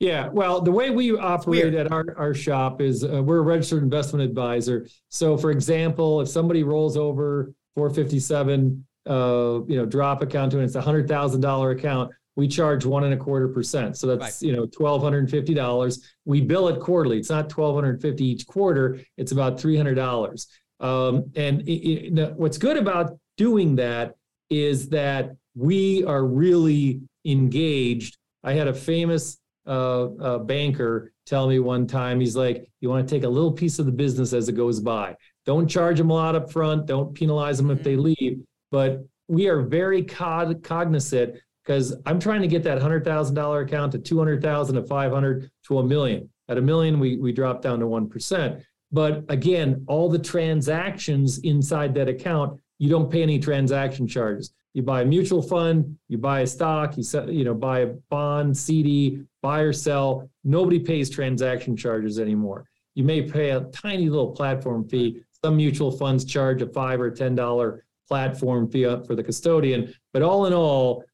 Yeah, well, the way we operate at our, our shop is uh, we're a registered investment advisor. So, for example, if somebody rolls over 457, uh, you know, drop account to and it's a hundred thousand dollar account, we charge one and a quarter percent. So that's you know twelve hundred and fifty dollars. We bill it quarterly. It's not twelve hundred and fifty each quarter. It's about three hundred dollars. Um, and it, it, what's good about doing that is that we are really engaged. I had a famous uh, uh, banker tell me one time, he's like, you want to take a little piece of the business as it goes by. Don't charge them a lot up front. Don't penalize them if they leave. But we are very cog- cognizant because I'm trying to get that hundred thousand dollar account to two hundred thousand to five hundred to a million. At a million, we we drop down to one percent. But again, all the transactions inside that account, you don't pay any transaction charges. You buy a mutual fund, you buy a stock, you you know, buy a bond, CD, buy or sell. Nobody pays transaction charges anymore. You may pay a tiny little platform fee. Some mutual funds charge a five or ten dollar platform fee for the custodian. But all in all,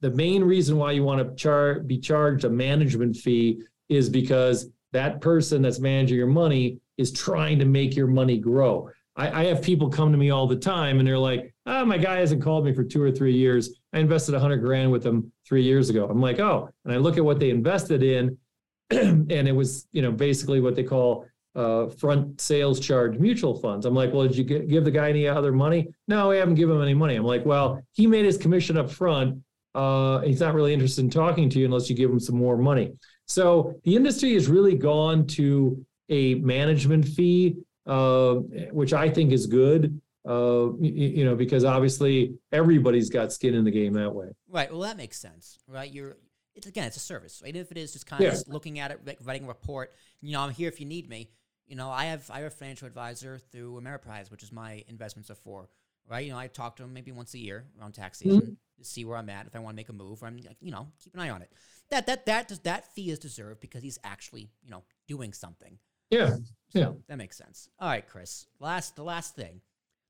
the main reason why you want to char- be charged a management fee is because that person that's managing your money is trying to make your money grow. I, I have people come to me all the time and they're like, oh, my guy hasn't called me for two or three years. I invested a hundred grand with them three years ago. I'm like, oh, and I look at what they invested in and it was, you know, basically what they call uh, front sales charge mutual funds. I'm like, well, did you gi- give the guy any other money? No, we haven't given him any money. I'm like, well, he made his commission up front. Uh, he's not really interested in talking to you unless you give him some more money. So the industry has really gone to a management fee, uh, which I think is good. Uh, y- y- you know, because obviously everybody's got skin in the game that way. Right. Well, that makes sense, right? You're it's again, it's a service, right? If it is just kind of just looking at it, like, writing a report, you know, I'm here if you need me. You know, I have I have a financial advisor through Ameriprise, which is my investments are for, right? You know, I talk to him maybe once a year around tax season, to see where I'm at if I want to make a move. Or I'm like, you know, keep an eye on it. That that that does that fee is deserved because he's actually you know doing something. Yeah. Yeah. So that makes sense. All right, Chris. Last the last thing,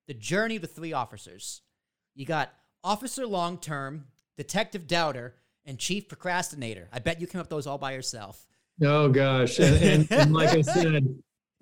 the journey of the three officers. You got Officer Long Term, Detective Doubter, and Chief Procrastinator. I bet you came up with those all by yourself. Oh gosh, and, and, and like I said,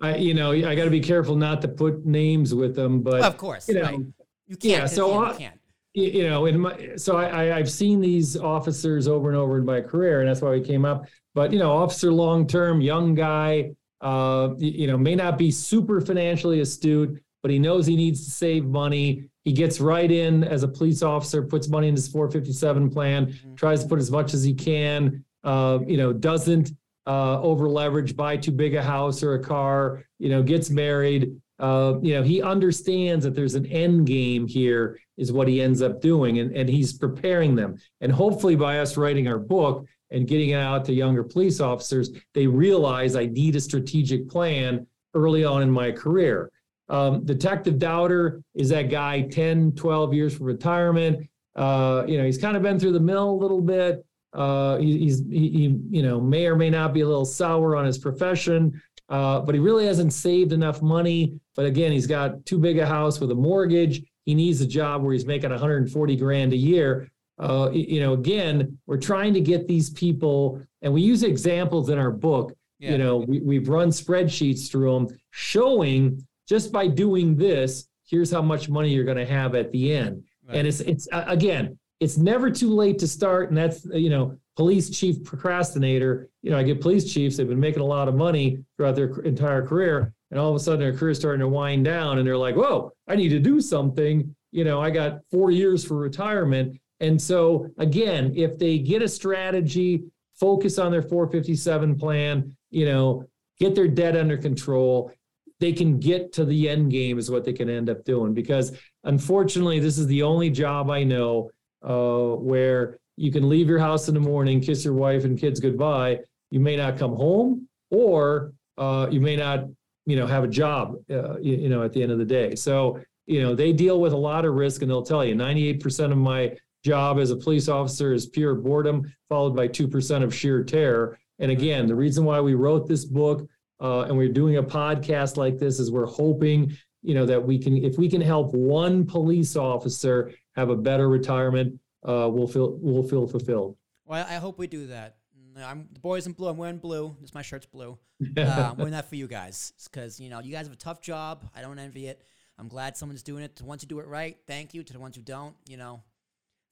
I you know I got to be careful not to put names with them, but Well, of course, you know, right. You can't. yeah, so you I- can't. You know, in my so I, I I've seen these officers over and over in my career, and that's why we came up. But you know, officer long term, young guy, uh, you know, may not be super financially astute, but he knows he needs to save money. He gets right in as a police officer, puts money in his 457 plan, Mhm. tries to put as much as he can. Uh, you know, doesn't uh, over leverage, buy too big a house or a car. You know, gets married. Uh, you know, he understands that there's an end game here, is what he ends up doing, and, and he's preparing them. And hopefully, by us writing our book and getting it out to younger police officers, they realize I need a strategic plan early on in my career. Um, Detective Doubter is that guy 10, 12 years from retirement. Uh, you know, he's kind of been through the mill a little bit. Uh, he, he's, he, he, you know, may or may not be a little sour on his profession, uh, but he really hasn't saved enough money. But again, he's got too big a house with a mortgage. He needs a job where he's making 140 grand a year. Uh, you know, again, we're trying to get these people, and we use examples in our book. Yeah. You know, we, we've run spreadsheets through them showing just by doing this, here's how much money you're going to have at the end. Right. And it's it's uh, again, it's never too late to start. And that's you know, police chief procrastinator. You know, I get police chiefs. They've been making a lot of money throughout their entire career, and all of a sudden their career is starting to wind down, and they're like, "Whoa, I need to do something." You know, I got four years for retirement, and so again, if they get a strategy, focus on their 457 plan, you know, get their debt under control, they can get to the end game is what they can end up doing. Because unfortunately this is the only job i know uh, where you can leave your house in the morning kiss your wife and kids goodbye. You may not come home or uh, you may not you know have a job uh, you, you know at the end of the day. So you know they deal with a lot of risk and they'll tell you 98% of my job as a police officer is pure boredom followed by 2% of sheer terror. And again the reason why we wrote this book uh, and we're doing a podcast like this is we're hoping you know that we can if we can help one police officer have a better retirement uh, we'll feel we'll feel fulfilled. Well, I hope we do that. I'm the boys in blue. I'm wearing blue. This my shirt's blue. Uh, I'm wearing that for you guys because you know you guys have a tough job. I don't envy it. I'm glad someone's doing it. To the ones who do it right, thank you. To the ones who don't, you know,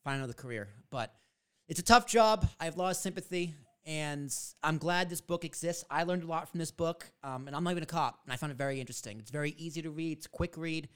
find another career. But it's a tough job. I have lost sympathy, and I'm glad this book exists. I learned a lot from this book, um, and I'm not even a cop, and I found it very interesting. It's very easy to read. It's a quick read.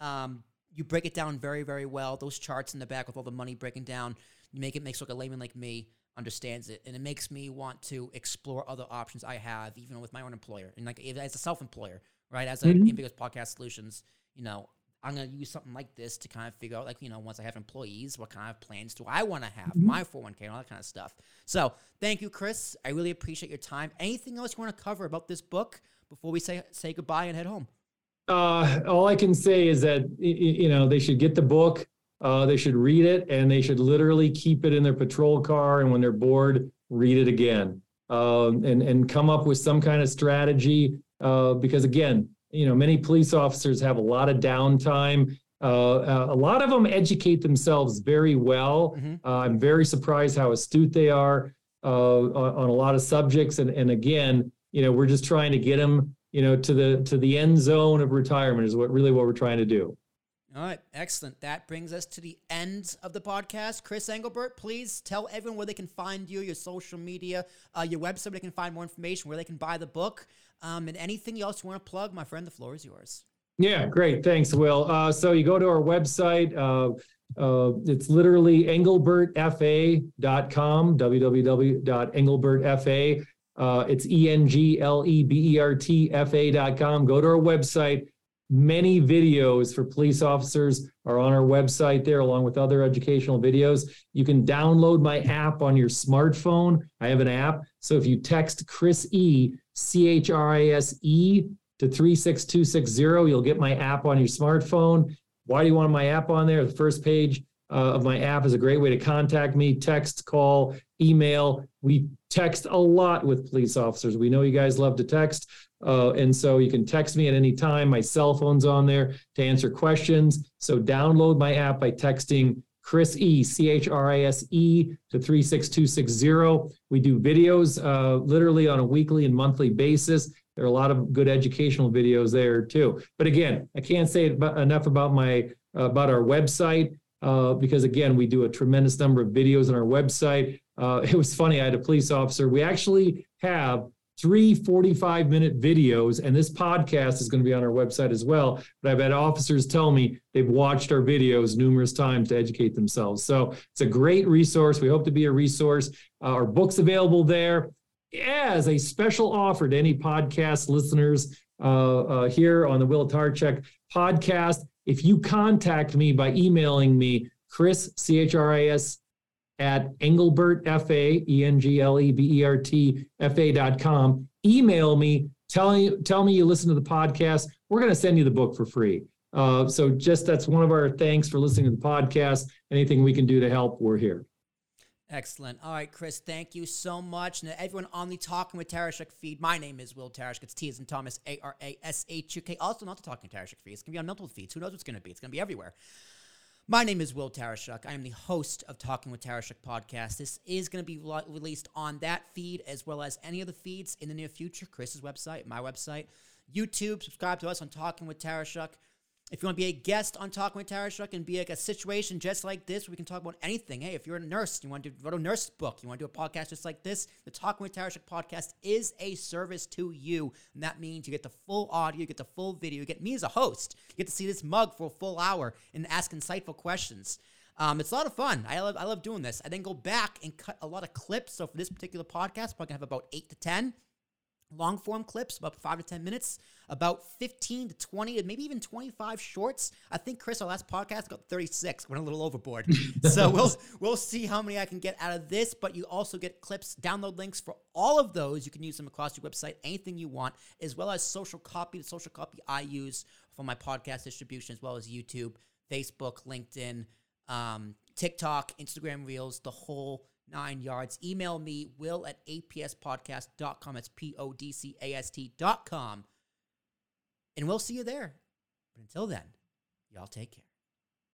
Um, you break it down very, very well. Those charts in the back with all the money breaking down, you make it make so like a layman like me understands it, and it makes me want to explore other options I have, even with my own employer, and like as a self-employer, right? As a Mhm. Ambiguous Podcast Solutions, you know, I'm gonna use something like this to kind of figure out, like, you know, once I have employees, what kind of plans do I want to have, my 401k, and all that kind of stuff. So, thank you, Chris. I really appreciate your time. Anything else you want to cover about this book before we say say goodbye and head home? uh, all i can say is that you know they should get the book uh, they should read it and they should literally keep it in their patrol car and when they're bored read it again. Um, and and come up with some kind of strategy uh, because again you know many police officers have a lot of downtime. Uh, uh, a lot of them educate themselves very well. Mhm. uh, i'm very surprised how astute they are uh, on, on a lot of subjects. And and again you know we're just trying to get them you know to the to the end zone of retirement is what really what we're trying to do All right, excellent. That brings us to the end of the podcast. Chris Englebert, please tell everyone where they can find you, your social media, uh, your website, where they can find more information, where they can buy the book, um, and anything else you want to plug. My friend, the floor is yours. yeah great thanks will uh, so you go to our website uh, uh, it's literally englebertfa.com www.englebertfa uh, it's E e-n-g-l-e-b-e-r-t-f-a.com go to our website many videos for police officers are on our website there along with other educational videos you can download my app on your smartphone i have an app so if you text chris e c-h-r-i-s-e to 36260 you'll get my app on your smartphone why do you want my app on there the first page uh, of my app is a great way to contact me text, call, email. We text a lot with police officers. We know you guys love to text. Uh, and so you can text me at any time. My cell phone's on there to answer questions. So download my app by texting Chris E, C H R I S E to 36260. We do videos uh, literally on a weekly and monthly basis. There are a lot of good educational videos there too. But again, I can't say enough about my about our website uh, because again, we do a tremendous number of videos on our website. Uh, it was funny. I had a police officer. We actually have three 45 minute videos, and this podcast is going to be on our website as well. But I've had officers tell me they've watched our videos numerous times to educate themselves. So it's a great resource. We hope to be a resource. Uh, our book's available there as a special offer to any podcast listeners uh, uh, here on the Will Tarashuk podcast. If you contact me by emailing me, Chris, C H R I S, at Englebert, F A, E N G L E B E R T, F A dot com, email me, tell, tell me you listen to the podcast. We're going to send you the book for free. Uh, so just that's one of our thanks for listening to the podcast. Anything we can do to help, we're here. Excellent. All right, Chris, thank you so much. And everyone on the Talking with Tarashuk feed, my name is Will Tarashuk. It's T as in Thomas, A R A S H U K. Also, not the Talking with Tarashuk feed. It's going to be on multiple feeds. Who knows what's going to be? It's going to be everywhere. My name is Will Tarashuk. I am the host of Talking with Tarashuk podcast. This is going to be released on that feed as well as any of the feeds in the near future. Chris's website, my website, YouTube. Subscribe to us on Talking with Tarashuk. If you want to be a guest on Talking with Tara Tarashuk and be like a situation just like this, we can talk about anything. Hey, if you're a nurse, you want to write a nurse book, you want to do a podcast just like this, the Talking with Tara Tarashuk podcast is a service to you. And that means you get the full audio, you get the full video, you get me as a host, you get to see this mug for a full hour and ask insightful questions. Um, it's a lot of fun. I love, I love doing this. I then go back and cut a lot of clips. So for this particular podcast, going to have about eight to 10 long form clips, about five to 10 minutes, about 15 to 20, and maybe even 25 shorts. I think Chris, our last podcast got 36. Went a little overboard. so we'll we'll see how many I can get out of this. But you also get clips, download links for all of those. You can use them across your website, anything you want, as well as social copy. The social copy I use for my podcast distribution, as well as YouTube, Facebook, LinkedIn, um, TikTok, Instagram Reels, the whole nine yards. Email me, will at apspodcast.com. It's P O D C A S T.com. And we'll see you there. But until then, y'all take care.